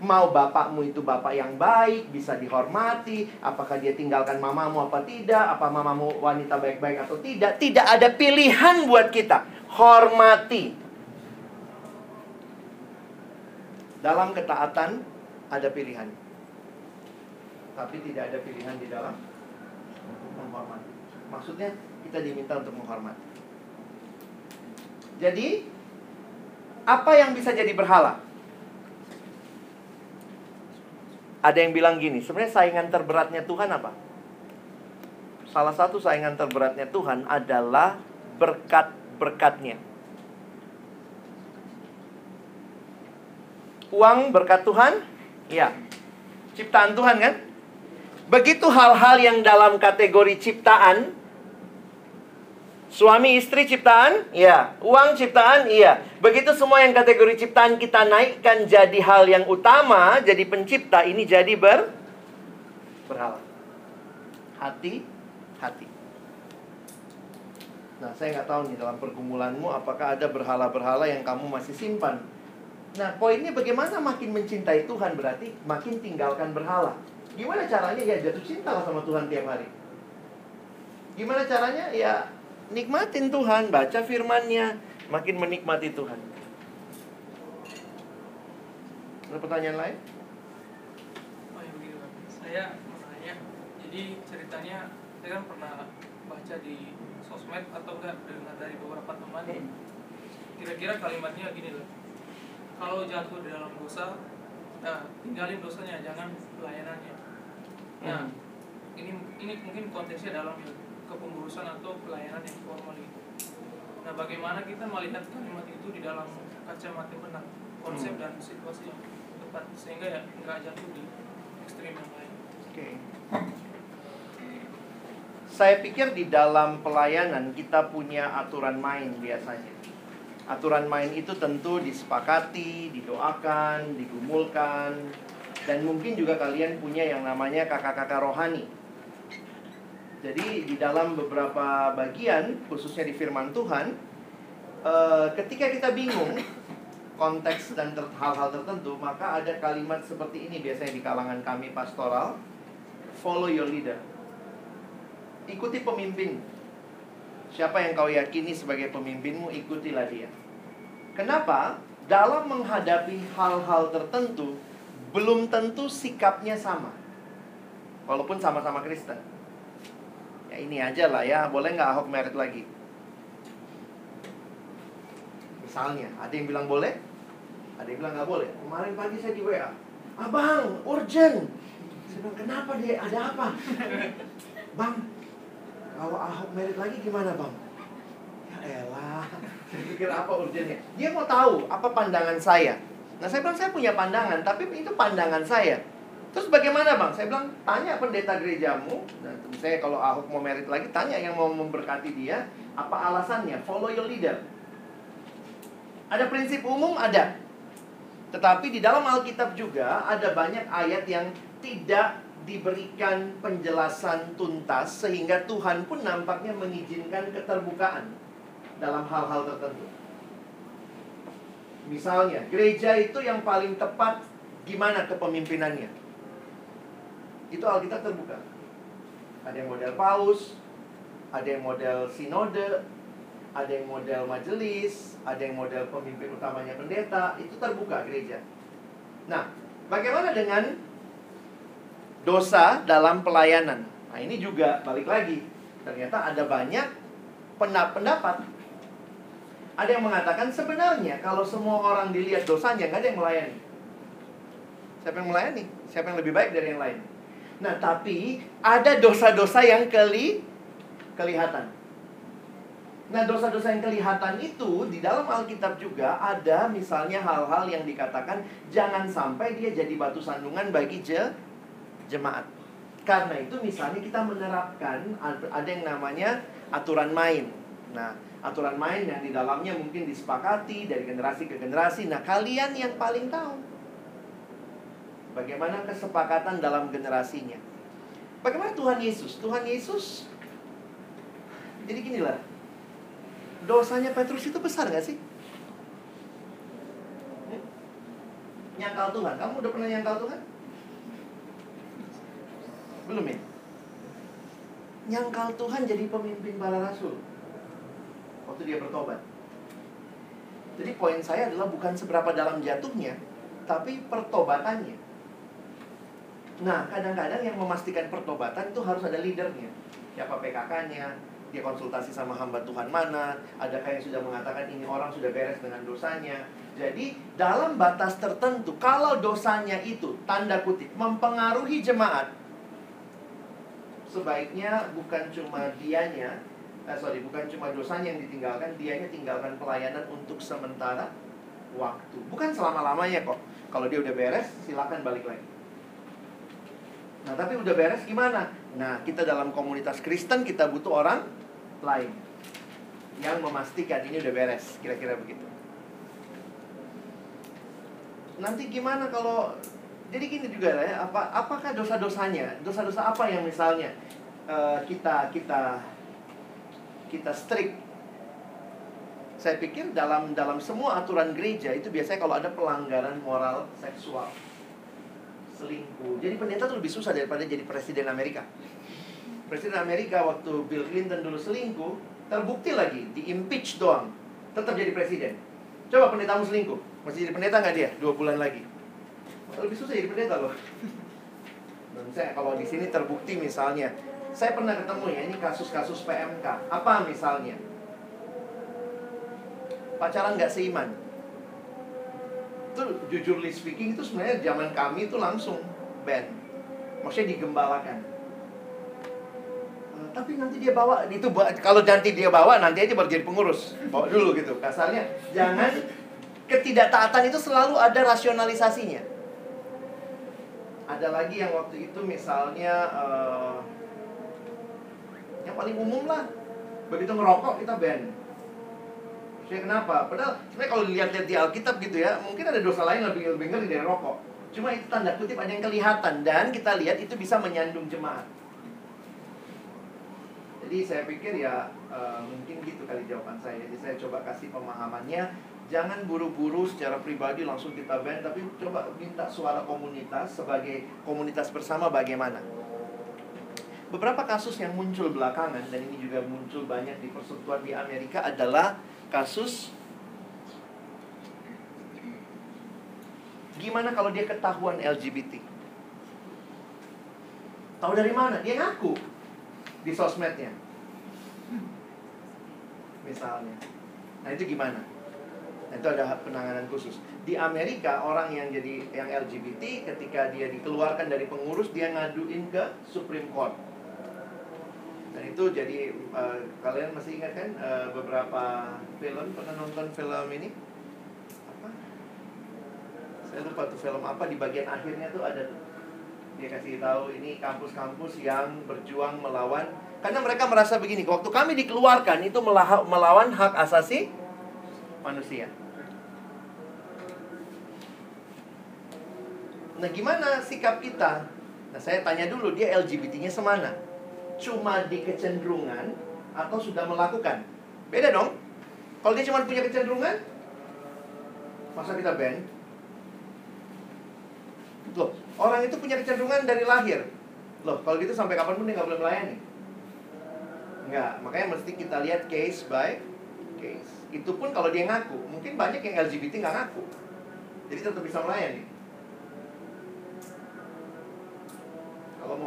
Mau bapakmu itu bapak yang baik, bisa dihormati. Apakah dia tinggalkan mamamu apa tidak? Apa mamamu wanita baik-baik atau tidak? Tidak ada pilihan buat kita. Hormati. Dalam ketaatan ada pilihan. Tapi tidak ada pilihan di dalam menghormati. Maksudnya kita diminta untuk menghormati. Jadi apa yang bisa jadi berhala? Ada yang bilang gini, sebenarnya saingan terberatnya Tuhan apa? Salah satu saingan terberatnya Tuhan adalah berkat-berkatnya. Uang berkat Tuhan? Ya. Ciptaan Tuhan kan? Begitu hal-hal yang dalam kategori ciptaan Suami istri ciptaan? Iya. Uang ciptaan? Iya. Begitu semua yang kategori ciptaan kita naikkan jadi hal yang utama, jadi pencipta, ini jadi ber berhala. Hati, hati. Nah, saya nggak tahu nih dalam pergumulanmu apakah ada berhala-berhala yang kamu masih simpan. Nah, poinnya bagaimana makin mencintai Tuhan berarti makin tinggalkan berhala. Gimana caranya ya jatuh cinta lah sama Tuhan tiap hari. Gimana caranya? Ya nikmatin Tuhan, baca firman-Nya, makin menikmati Tuhan. Ada pertanyaan lain? Oh ya. Saya mau nanya, jadi ceritanya saya kan pernah baca di sosmed atau enggak dengar dari beberapa teman kira-kira kalimatnya gini loh kalau jatuh di dalam dosa nah, tinggalin dosanya jangan pelayanannya nah Hmm. ini ini mungkin konteksnya dalam kepengurusan atau pelayanan yang formal gitu nah bagaimana kita melihat kalimat itu di dalam kacamata benar konsep Hmm. dan situasi yang tepat sehingga ya nggak jatuh di ekstrim yang lain Oke. Saya pikir di dalam pelayanan kita punya aturan main biasanya. Aturan main itu tentu disepakati, didoakan, digumulkan, dan mungkin juga kalian punya yang namanya kakak-kakak rohani. Jadi di dalam beberapa bagian, khususnya di firman Tuhan, eh, ketika kita bingung konteks dan hal-hal tertentu, maka ada kalimat seperti ini biasanya di kalangan kami pastoral, follow your leader. Ikuti pemimpin. Siapa yang kau yakini sebagai pemimpinmu, ikutilah dia. Kenapa? Dalam menghadapi hal-hal tertentu, belum tentu sikapnya sama. Walaupun sama-sama Kristen. Ini aja lah ya, boleh nggak Ahok merit lagi? Misalnya, ada yang bilang boleh, ada yang bilang nggak boleh. Kemarin pagi saya di WA, Abang, urgent. Saya bilang, kenapa dia? Ada apa? Bang, kalau Ahok merit lagi gimana bang? Ya elah pikir apa urgennya. Dia mau tahu apa pandangan saya. Nah saya bilang saya punya pandangan, tapi itu pandangan saya. Terus bagaimana bang? Saya bilang tanya pendeta gerejamu. Nah, saya kalau Ahok mau merit lagi, tanya yang mau memberkati dia. Apa alasannya? Follow your leader. Ada prinsip umum ada. Tetapi di dalam Alkitab juga ada banyak ayat yang tidak diberikan penjelasan tuntas sehingga Tuhan pun nampaknya mengizinkan keterbukaan dalam hal-hal tertentu. Misalnya, gereja itu yang paling tepat gimana kepemimpinannya? Itu Alkitab terbuka. Ada yang model paus, ada yang model sinode, ada yang model majelis, ada yang model pemimpin utamanya pendeta, itu terbuka gereja. Nah, bagaimana dengan dosa dalam pelayanan? Nah, ini juga balik lagi. Ternyata ada banyak pendapat. Ada yang mengatakan sebenarnya kalau semua orang dilihat dosanya, nggak ada yang melayani. Siapa yang melayani? Siapa yang lebih baik dari yang lain? Nah, tapi ada dosa-dosa yang keli kelihatan. Nah, dosa-dosa yang kelihatan itu di dalam Alkitab juga ada misalnya hal-hal yang dikatakan jangan sampai dia jadi batu sandungan bagi je, jemaat. Karena itu misalnya kita menerapkan ada yang namanya aturan main. Nah, aturan main yang di dalamnya mungkin disepakati dari generasi ke generasi. Nah, kalian yang paling tahu bagaimana kesepakatan dalam generasinya. Bagaimana Tuhan Yesus? Tuhan Yesus jadi gini lah Dosanya Petrus itu besar gak sih? Hmm? Nyangkal Tuhan Kamu udah pernah nyangkal Tuhan? Belum ya? Nyangkal Tuhan jadi pemimpin para rasul Waktu dia bertobat Jadi poin saya adalah bukan seberapa dalam jatuhnya Tapi pertobatannya Nah, kadang-kadang yang memastikan pertobatan itu harus ada leadernya. Siapa PKK-nya, dia konsultasi sama hamba Tuhan mana, ada kayak sudah mengatakan ini orang sudah beres dengan dosanya. Jadi dalam batas tertentu, kalau dosanya itu tanda kutip mempengaruhi jemaat, sebaiknya bukan cuma dianya, eh, sorry, bukan cuma dosanya yang ditinggalkan, dianya tinggalkan pelayanan untuk sementara waktu. Bukan selama-lamanya kok. Kalau dia udah beres, silakan balik lagi. Nah, tapi udah beres gimana? Nah, kita dalam komunitas Kristen kita butuh orang lain yang memastikan ini udah beres, kira-kira begitu. Nanti gimana kalau jadi gini juga ya, apa apakah dosa-dosanya, dosa-dosa apa yang misalnya uh, kita kita kita strict saya pikir dalam dalam semua aturan gereja itu biasanya kalau ada pelanggaran moral seksual selingkuh. Jadi pendeta tuh lebih susah daripada jadi presiden Amerika. Presiden Amerika waktu Bill Clinton dulu selingkuh, terbukti lagi, di impeach doang, tetap jadi presiden. Coba pendetamu selingkuh, masih jadi pendeta nggak dia? Dua bulan lagi. Lebih susah jadi pendeta loh. Dan saya kalau di sini terbukti misalnya, saya pernah ketemu ya ini kasus-kasus PMK. Apa misalnya? Pacaran nggak seiman. Itu jujurly speaking itu sebenarnya zaman kami itu langsung ban. Maksudnya digembalakan. Tapi nanti dia bawa itu kalau nanti dia bawa nanti aja baru pengurus. Bawa dulu gitu. Kasarnya jangan ketidaktaatan itu selalu ada rasionalisasinya. Ada lagi yang waktu itu misalnya uh, yang paling umum lah. Begitu ngerokok kita ban saya kenapa? Padahal sebenarnya kalau dilihat-lihat di Alkitab gitu ya, mungkin ada dosa lain lebih lebih ngeri dari rokok. Cuma itu tanda kutip ada yang kelihatan dan kita lihat itu bisa menyandung jemaat. Jadi saya pikir ya uh, mungkin gitu kali jawaban saya. Jadi saya coba kasih pemahamannya. Jangan buru-buru secara pribadi langsung kita ban, tapi coba minta suara komunitas sebagai komunitas bersama bagaimana. Beberapa kasus yang muncul belakangan dan ini juga muncul banyak di persekutuan di Amerika adalah kasus gimana kalau dia ketahuan LGBT? Tahu dari mana? Dia ngaku di sosmednya misalnya. Nah itu gimana? Nah, itu ada penanganan khusus. Di Amerika orang yang jadi yang LGBT ketika dia dikeluarkan dari pengurus dia ngaduin ke Supreme Court. Dan itu itu jadi eh, kalian masih ingat kan eh, beberapa film pernah nonton film ini apa? Saya lupa tuh film apa di bagian akhirnya tuh ada. Dia kasih tahu ini kampus-kampus yang berjuang melawan karena mereka merasa begini, waktu kami dikeluarkan itu melawan hak asasi manusia. Nah, gimana sikap kita? Nah, saya tanya dulu, dia LGBT-nya semana? Cuma di kecenderungan atau sudah melakukan? Beda dong. Kalau dia cuma punya kecenderungan, masa kita ban? Loh, orang itu punya kecenderungan dari lahir. Loh, kalau gitu sampai kapan pun dia nggak boleh melayani. Enggak, makanya mesti kita lihat case by case. Itu pun kalau dia ngaku. Mungkin banyak yang LGBT nggak ngaku. Jadi tetap bisa melayani.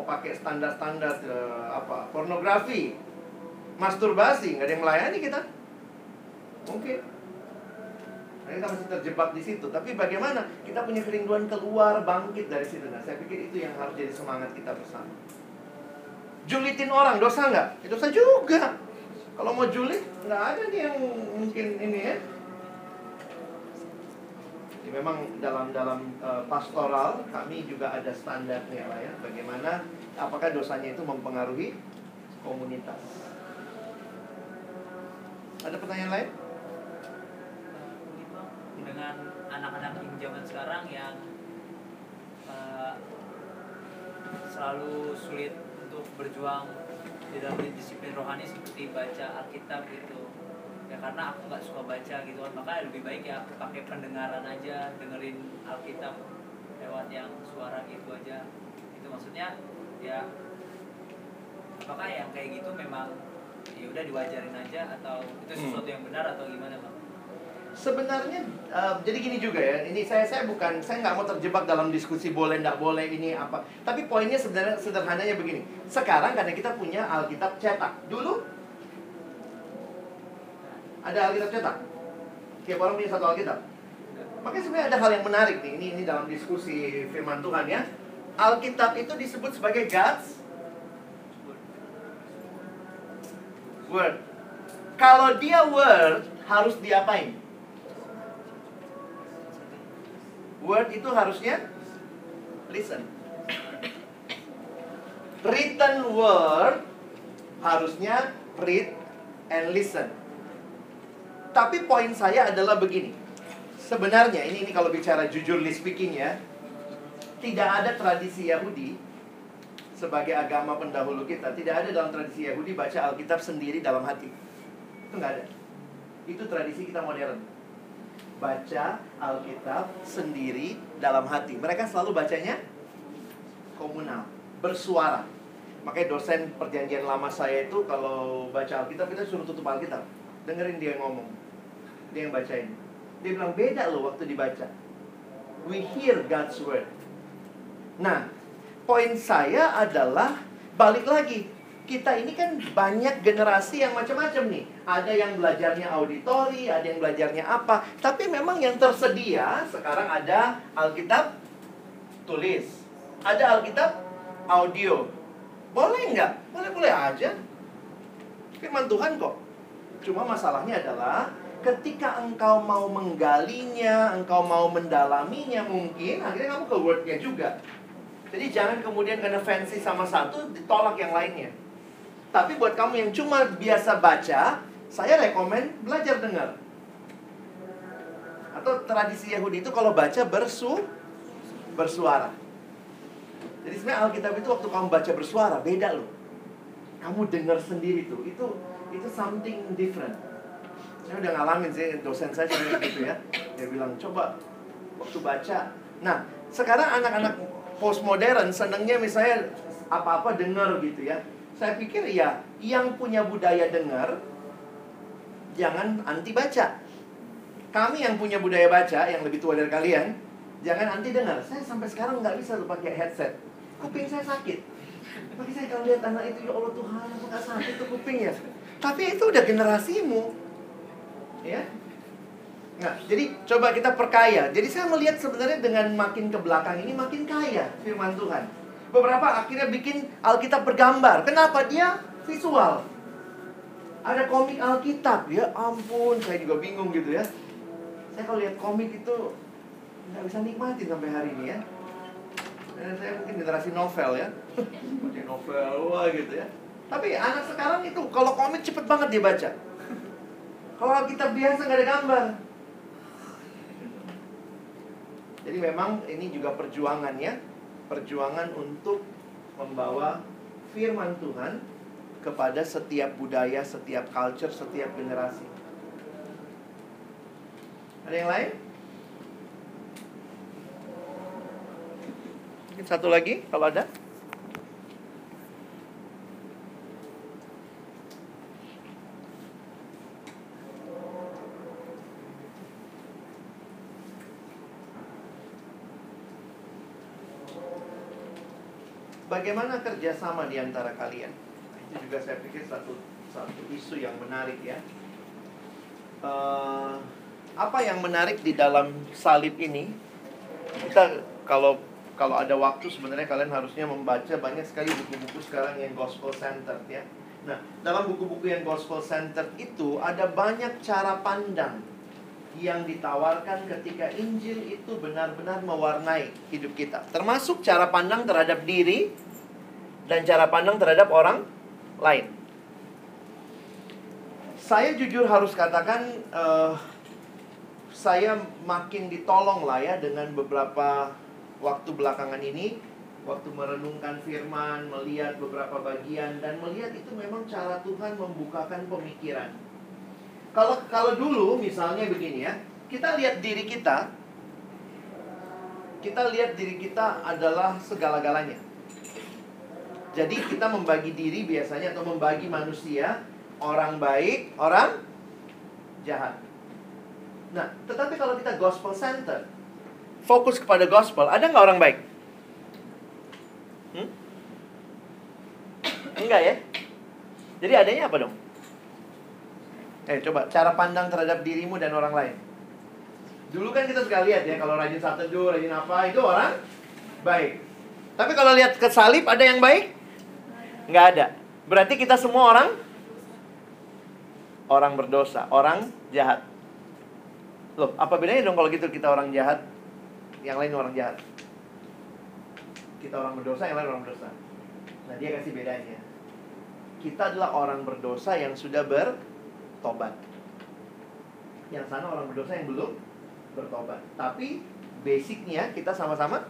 Pakai standar-standar eh, apa pornografi, masturbasi, nggak ada yang melayani kita. Mungkin. Kita masih terjebak di situ. Tapi bagaimana kita punya kerinduan keluar, bangkit dari situ. Nah, saya pikir itu yang harus jadi semangat kita bersama. Julitin orang dosa nggak? Ya, dosa juga. Kalau mau julit, nggak ada nih yang mungkin ini ya. Jadi memang dalam dalam eh, pastoral kami juga ada standarnya lah ya. Bagaimana apakah dosanya itu mempengaruhi komunitas. Ada pertanyaan lain? dengan anak-anak yang zaman sekarang yang eh, selalu sulit untuk berjuang di dalam disiplin rohani seperti baca Alkitab gitu ya karena aku nggak suka baca gitu kan maka lebih baik ya aku pakai pendengaran aja dengerin Alkitab lewat yang suara gitu aja itu maksudnya ya apakah yang kayak gitu memang ya udah diwajarin aja atau itu sesuatu yang benar atau gimana bang? Sebenarnya eh, jadi gini juga ya. Ini saya saya bukan saya nggak mau terjebak dalam diskusi boleh nggak boleh ini apa. Tapi poinnya sebenarnya sederhananya begini. Sekarang karena kita punya Alkitab cetak. Dulu ada Alkitab cetak. Tiap orang punya satu Alkitab. Makanya sebenarnya ada hal yang menarik nih. Ini ini dalam diskusi firman Tuhan ya. Alkitab itu disebut sebagai God's word. Kalau dia word harus diapain? Word itu harusnya listen. Written word harusnya read and listen. Tapi poin saya adalah begini. Sebenarnya ini ini kalau bicara jujurly speaking ya, tidak ada tradisi Yahudi sebagai agama pendahulu kita, tidak ada dalam tradisi Yahudi baca Alkitab sendiri dalam hati. Itu nggak ada. Itu tradisi kita modern baca Alkitab sendiri dalam hati. Mereka selalu bacanya komunal, bersuara. Makanya dosen perjanjian lama saya itu kalau baca Alkitab kita suruh tutup Alkitab. Dengerin dia ngomong. Dia yang bacain. Dia bilang beda loh waktu dibaca. We hear God's word. Nah, poin saya adalah balik lagi kita ini kan banyak generasi yang macam-macam nih. Ada yang belajarnya auditori, ada yang belajarnya apa. Tapi memang yang tersedia sekarang ada Alkitab tulis. Ada Alkitab audio. Boleh nggak? Boleh-boleh aja. Firman Tuhan kok. Cuma masalahnya adalah ketika engkau mau menggalinya, engkau mau mendalaminya mungkin akhirnya kamu ke wordnya juga. Jadi jangan kemudian karena fancy sama satu ditolak yang lainnya. Tapi buat kamu yang cuma biasa baca, saya rekomen belajar dengar. Atau tradisi Yahudi itu kalau baca bersu bersuara. Jadi sebenarnya Alkitab itu waktu kamu baca bersuara beda loh. Kamu dengar sendiri tuh. Itu itu something different. Saya udah ngalamin sih dosen saya juga gitu ya. Dia bilang coba waktu baca. Nah sekarang anak-anak postmodern senangnya misalnya apa-apa dengar gitu ya. Saya pikir ya yang punya budaya dengar jangan anti baca. Kami yang punya budaya baca yang lebih tua dari kalian jangan anti dengar. Saya sampai sekarang nggak bisa tuh pakai headset. Kuping saya sakit. Tapi saya kalau lihat anak itu ya Allah Tuhan aku nggak sakit tuh kupingnya. Tapi itu udah generasimu, ya. Nah, jadi coba kita perkaya. Jadi saya melihat sebenarnya dengan makin ke belakang ini makin kaya firman Tuhan. Beberapa akhirnya bikin Alkitab bergambar. Kenapa dia visual. Ada komik Alkitab, ya ampun, saya juga bingung gitu ya. Saya kalau lihat komik itu nggak bisa nikmatin sampai hari ini ya. Dan saya mungkin generasi novel ya, baca novel wah gitu ya. Tapi anak sekarang itu kalau komik cepet banget dia baca. Kalau Alkitab biasa nggak ada gambar. Jadi memang ini juga perjuangan ya, perjuangan untuk membawa firman Tuhan kepada setiap budaya, setiap culture, setiap generasi. Ada yang lain? Mungkin satu lagi kalau ada. Bagaimana kerjasama di antara kalian? Itu juga saya pikir satu satu isu yang menarik ya. Eh, apa yang menarik di dalam salib ini? Kita kalau kalau ada waktu sebenarnya kalian harusnya membaca banyak sekali buku-buku sekarang yang gospel centered ya. Nah, dalam buku-buku yang gospel centered itu ada banyak cara pandang yang ditawarkan ketika Injil itu benar-benar mewarnai hidup kita. Termasuk cara pandang terhadap diri dan cara pandang terhadap orang lain. Saya jujur harus katakan eh, saya makin ditolong lah ya dengan beberapa waktu belakangan ini waktu merenungkan firman, melihat beberapa bagian dan melihat itu memang cara Tuhan membukakan pemikiran. Kalau kalau dulu misalnya begini ya, kita lihat diri kita, kita lihat diri kita adalah segala-galanya. Jadi kita membagi diri biasanya atau membagi manusia orang baik, orang jahat. Nah, tetapi kalau kita gospel center, fokus kepada gospel, ada nggak orang baik? Hmm? Enggak ya? Jadi adanya apa dong? Eh, coba cara pandang terhadap dirimu dan orang lain. Dulu kan kita suka lihat ya, kalau rajin saat teduh, rajin apa, itu orang baik. Tapi kalau lihat ke salib, ada yang baik? Nggak ada. Berarti kita semua orang orang berdosa, orang jahat. Loh, apa bedanya dong kalau gitu kita orang jahat, yang lain orang jahat? Kita orang berdosa, yang lain orang berdosa. Nah, dia kasih bedanya. Kita adalah orang berdosa yang sudah bertobat. Yang sana orang berdosa yang belum bertobat. Tapi basicnya kita sama-sama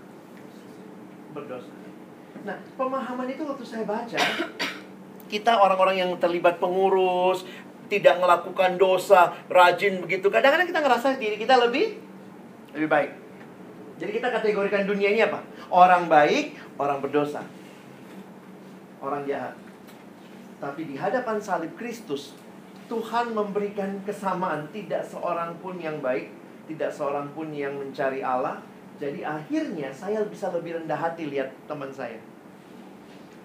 berdosa. Nah, pemahaman itu waktu saya baca, kita orang-orang yang terlibat pengurus, tidak melakukan dosa, rajin begitu. Kadang-kadang kita ngerasa diri kita lebih lebih baik. Jadi kita kategorikan dunia ini apa? Orang baik, orang berdosa. Orang jahat. Tapi di hadapan salib Kristus, Tuhan memberikan kesamaan. Tidak seorang pun yang baik, tidak seorang pun yang mencari Allah. Jadi akhirnya saya bisa lebih rendah hati lihat teman saya.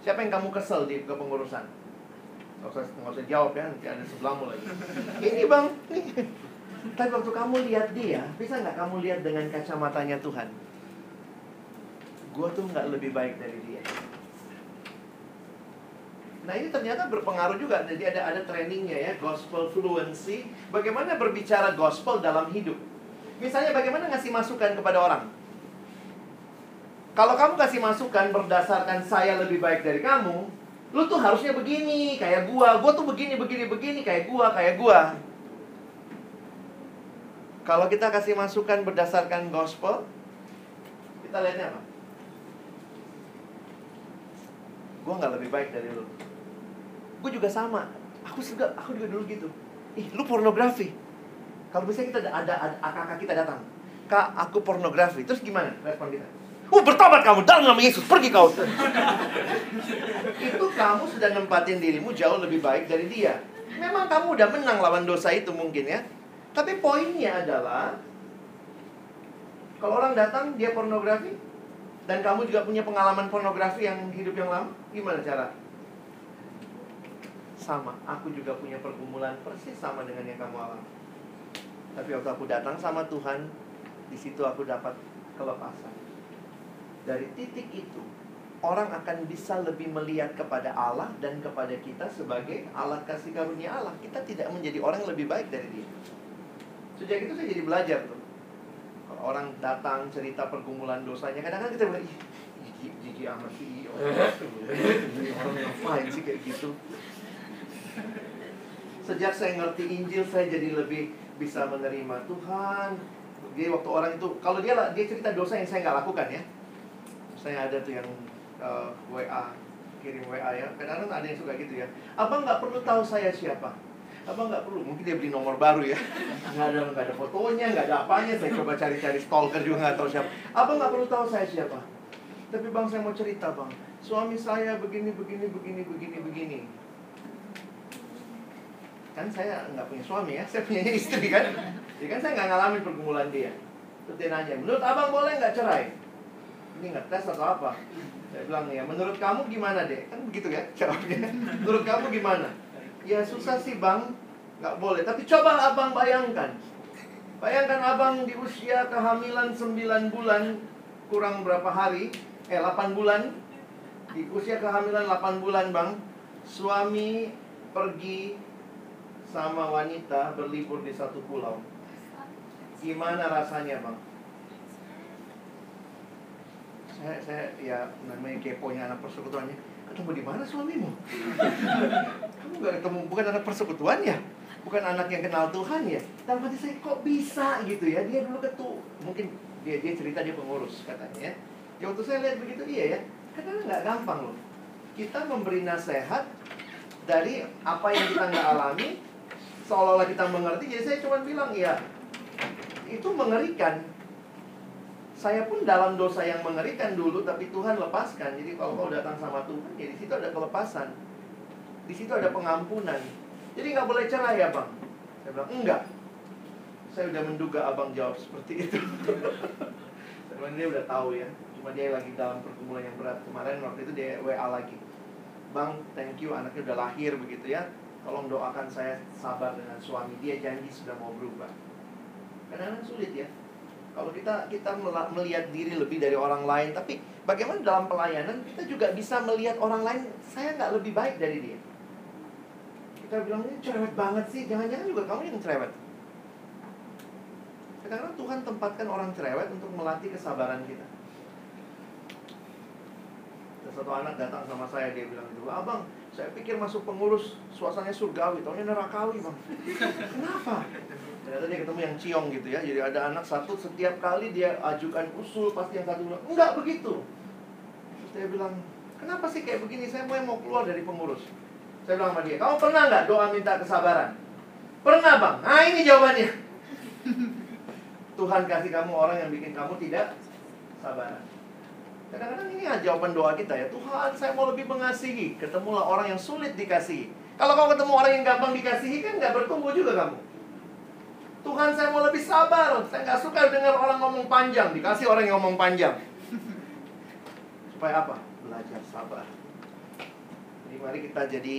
Siapa yang kamu kesel di kepengurusan? Nggak usah, nggak usah jawab ya, nanti ada sebelahmu lagi. Ini bang. Tapi waktu kamu lihat dia, bisa nggak kamu lihat dengan kacamatanya Tuhan? Gue tuh nggak lebih baik dari dia. Nah ini ternyata berpengaruh juga. Jadi ada ada trainingnya ya, gospel fluency. Bagaimana berbicara gospel dalam hidup. Misalnya bagaimana ngasih masukan kepada orang. Kalau kamu kasih masukan berdasarkan saya lebih baik dari kamu, lu tuh harusnya begini, kayak gua. Gua tuh begini, begini, begini, kayak gua, kayak gua. Kalau kita kasih masukan berdasarkan gospel, kita lihatnya apa? Gua nggak lebih baik dari lu. Gue juga sama. Aku juga, aku juga dulu gitu. Ih, lu pornografi. Kalau misalnya kita ada, ada, ada kakak kita datang, kak, aku pornografi. Terus gimana respon kita? Uh, bertobat kamu dalam nama Yesus, pergi kau. itu kamu sudah nempatin dirimu jauh lebih baik dari dia. Memang kamu udah menang lawan dosa itu mungkin ya. Tapi poinnya adalah kalau orang datang dia pornografi dan kamu juga punya pengalaman pornografi yang hidup yang lama, gimana cara? Sama, aku juga punya pergumulan persis sama dengan yang kamu alami. Tapi waktu aku datang sama Tuhan, di situ aku dapat kelepasan. Dari titik itu, orang akan bisa lebih melihat kepada Allah dan kepada kita sebagai alat kasih karunia Allah. Kita tidak menjadi orang yang lebih baik dari dia. Sejak itu saya jadi belajar tuh. Kalau orang datang cerita pergumulan dosanya, kadang-kadang kita bilang, jijik amat sih. Orang yang fine sih kayak gitu. Sejak saya ngerti Injil, saya jadi lebih bisa menerima Tuhan. Jadi waktu orang itu, kalau dia dia cerita dosa yang saya nggak lakukan ya. Saya ada tuh yang uh, WA, kirim WA ya. Kadang-kadang ada yang suka gitu ya. Abang nggak perlu tahu saya siapa. Abang nggak perlu, mungkin dia beli nomor baru ya. Nggak ada, nggak ada fotonya, nggak ada apanya. Saya coba cari-cari stalker juga nggak tahu siapa. Abang nggak perlu tahu saya siapa. Tapi bang saya mau cerita bang, suami saya begini, begini, begini, begini, begini kan saya nggak punya suami ya, saya punya istri kan. Jadi kan saya nggak ngalamin pergumulan dia. Terus dia nanya, menurut abang boleh nggak cerai? Ini nggak tes atau apa? Saya bilang ya, menurut kamu gimana deh? Kan begitu ya jawabnya. Menurut kamu gimana? Ya susah sih bang, nggak boleh. Tapi coba abang bayangkan. Bayangkan abang di usia kehamilan 9 bulan kurang berapa hari? Eh 8 bulan. Di usia kehamilan 8 bulan bang, suami pergi sama wanita berlibur di satu pulau. Gimana rasanya, Bang? Saya, saya ya namanya keponya anak persekutuannya. Ketemu di mana suamimu? Kamu gak ketemu, bukan anak persekutuan ya? Bukan anak yang kenal Tuhan ya? Dalam hati saya, kok bisa gitu ya? Dia dulu ketu, mungkin dia dia cerita dia pengurus katanya ya. Ya waktu saya lihat begitu, iya ya. Karena nggak gampang loh. Kita memberi nasihat dari apa yang kita nggak alami, seolah-olah kita mengerti. Jadi saya cuma bilang ya, itu mengerikan. Saya pun dalam dosa yang mengerikan dulu, tapi Tuhan lepaskan. Jadi kalau kau datang sama Tuhan, ya di situ ada kelepasan. Di situ ada pengampunan. Jadi nggak boleh cerai ya bang. Saya bilang enggak. Saya udah menduga abang jawab seperti itu. Saya dia udah tahu ya. Cuma dia lagi dalam pergumulan yang berat. Kemarin waktu itu dia WA lagi. Bang, thank you anaknya udah lahir begitu ya. Tolong doakan saya sabar dengan suami dia janji sudah mau berubah. Kadang-kadang sulit ya. Kalau kita kita melihat diri lebih dari orang lain, tapi bagaimana dalam pelayanan kita juga bisa melihat orang lain saya nggak lebih baik dari dia. Kita bilang ini cerewet banget sih, jangan-jangan juga kamu yang cerewet. Kadang-kadang Tuhan tempatkan orang cerewet untuk melatih kesabaran kita. Ada satu anak datang sama saya, dia bilang gitu, abang, saya pikir masuk pengurus suasananya surgawi, taunya nerakawi bang. Kenapa? Ternyata dia ketemu yang ciong gitu ya. Jadi ada anak satu setiap kali dia ajukan usul pasti yang satu bilang enggak begitu. Terus dia bilang kenapa sih kayak begini? Saya mau mau keluar dari pengurus. Saya bilang sama dia, kamu pernah nggak doa minta kesabaran? Pernah bang. Nah ini jawabannya. Tuhan kasih kamu orang yang bikin kamu tidak sabaran. Kadang-kadang ini jawaban doa kita ya. Tuhan, saya mau lebih mengasihi. Ketemulah orang yang sulit dikasihi. Kalau kau ketemu orang yang gampang dikasihi kan nggak bertumbuh juga kamu. Tuhan, saya mau lebih sabar. Saya nggak suka dengar orang ngomong panjang. Dikasih orang yang ngomong panjang. Supaya apa? Belajar sabar. Jadi mari kita jadi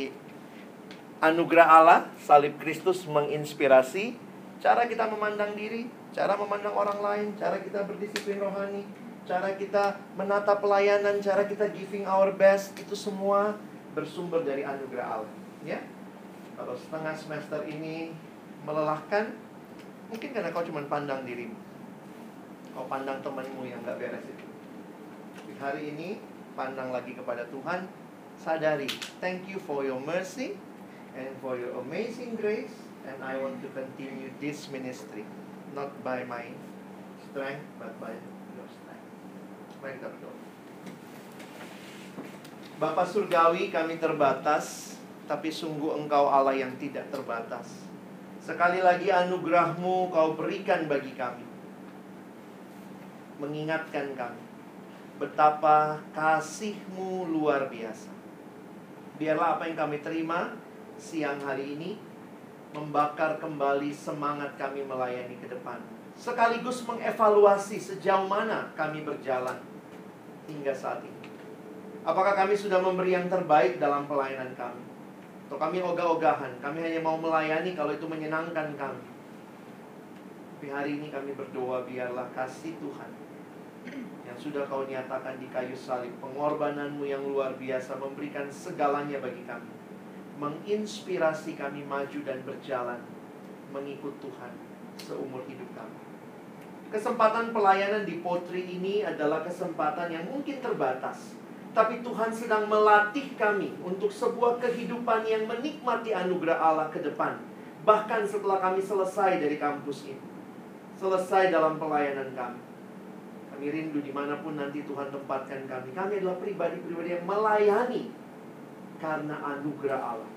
anugerah Allah, salib Kristus menginspirasi cara kita memandang diri, cara memandang orang lain, cara kita berdisiplin rohani, cara kita menata pelayanan, cara kita giving our best, itu semua bersumber dari anugerah Allah. Ya, kalau setengah semester ini melelahkan, mungkin karena kau cuma pandang dirimu, kau pandang temanmu yang gak beres itu. Tapi hari ini pandang lagi kepada Tuhan, sadari, thank you for your mercy and for your amazing grace, and I want to continue this ministry, not by my strength, but by Mari kita berdoa. Bapak Surgawi kami terbatas, tapi sungguh Engkau Allah yang tidak terbatas. Sekali lagi anugerahmu kau berikan bagi kami. Mengingatkan kami betapa kasihmu luar biasa. Biarlah apa yang kami terima siang hari ini membakar kembali semangat kami melayani ke depan. Sekaligus mengevaluasi sejauh mana kami berjalan hingga saat ini. Apakah kami sudah memberi yang terbaik dalam pelayanan kami? Atau kami ogah-ogahan, kami hanya mau melayani kalau itu menyenangkan kami. Tapi hari ini kami berdoa biarlah kasih Tuhan yang sudah kau nyatakan di kayu salib. Pengorbananmu yang luar biasa memberikan segalanya bagi kami. Menginspirasi kami maju dan berjalan mengikut Tuhan seumur hidup kami. Kesempatan pelayanan di Potri ini adalah kesempatan yang mungkin terbatas. Tapi Tuhan sedang melatih kami untuk sebuah kehidupan yang menikmati anugerah Allah ke depan. Bahkan setelah kami selesai dari kampus ini. Selesai dalam pelayanan kami. Kami rindu di mana pun nanti Tuhan tempatkan kami. Kami adalah pribadi-pribadi yang melayani. Karena anugerah Allah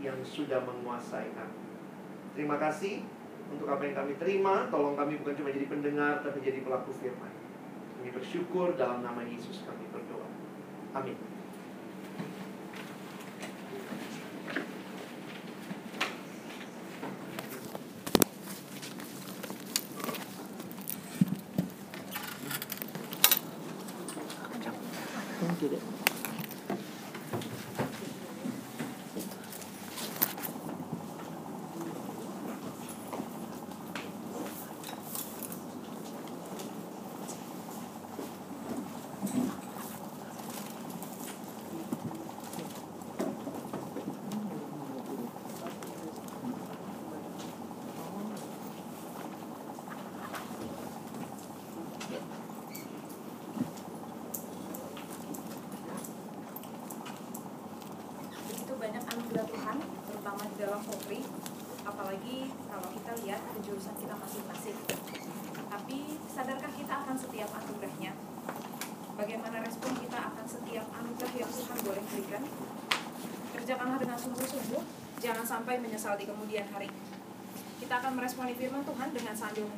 yang sudah menguasai kami. Terima kasih untuk apa yang kami terima. Tolong kami bukan cuma jadi pendengar, tapi jadi pelaku firman. Kami bersyukur dalam nama Yesus kami berdoa. Amin. begitu banyak anugerah Tuhan, terutama di dalam Polri, apalagi kalau kita lihat ke jurusan kita masing-masing. Tapi sadarkah kita akan setiap anugerahnya? Bagaimana respon kita akan setiap anugerah yang Tuhan boleh berikan? Kerjakanlah dengan sungguh-sungguh, jangan sampai menyesal di kemudian hari. Kita akan meresponi firman Tuhan dengan sambil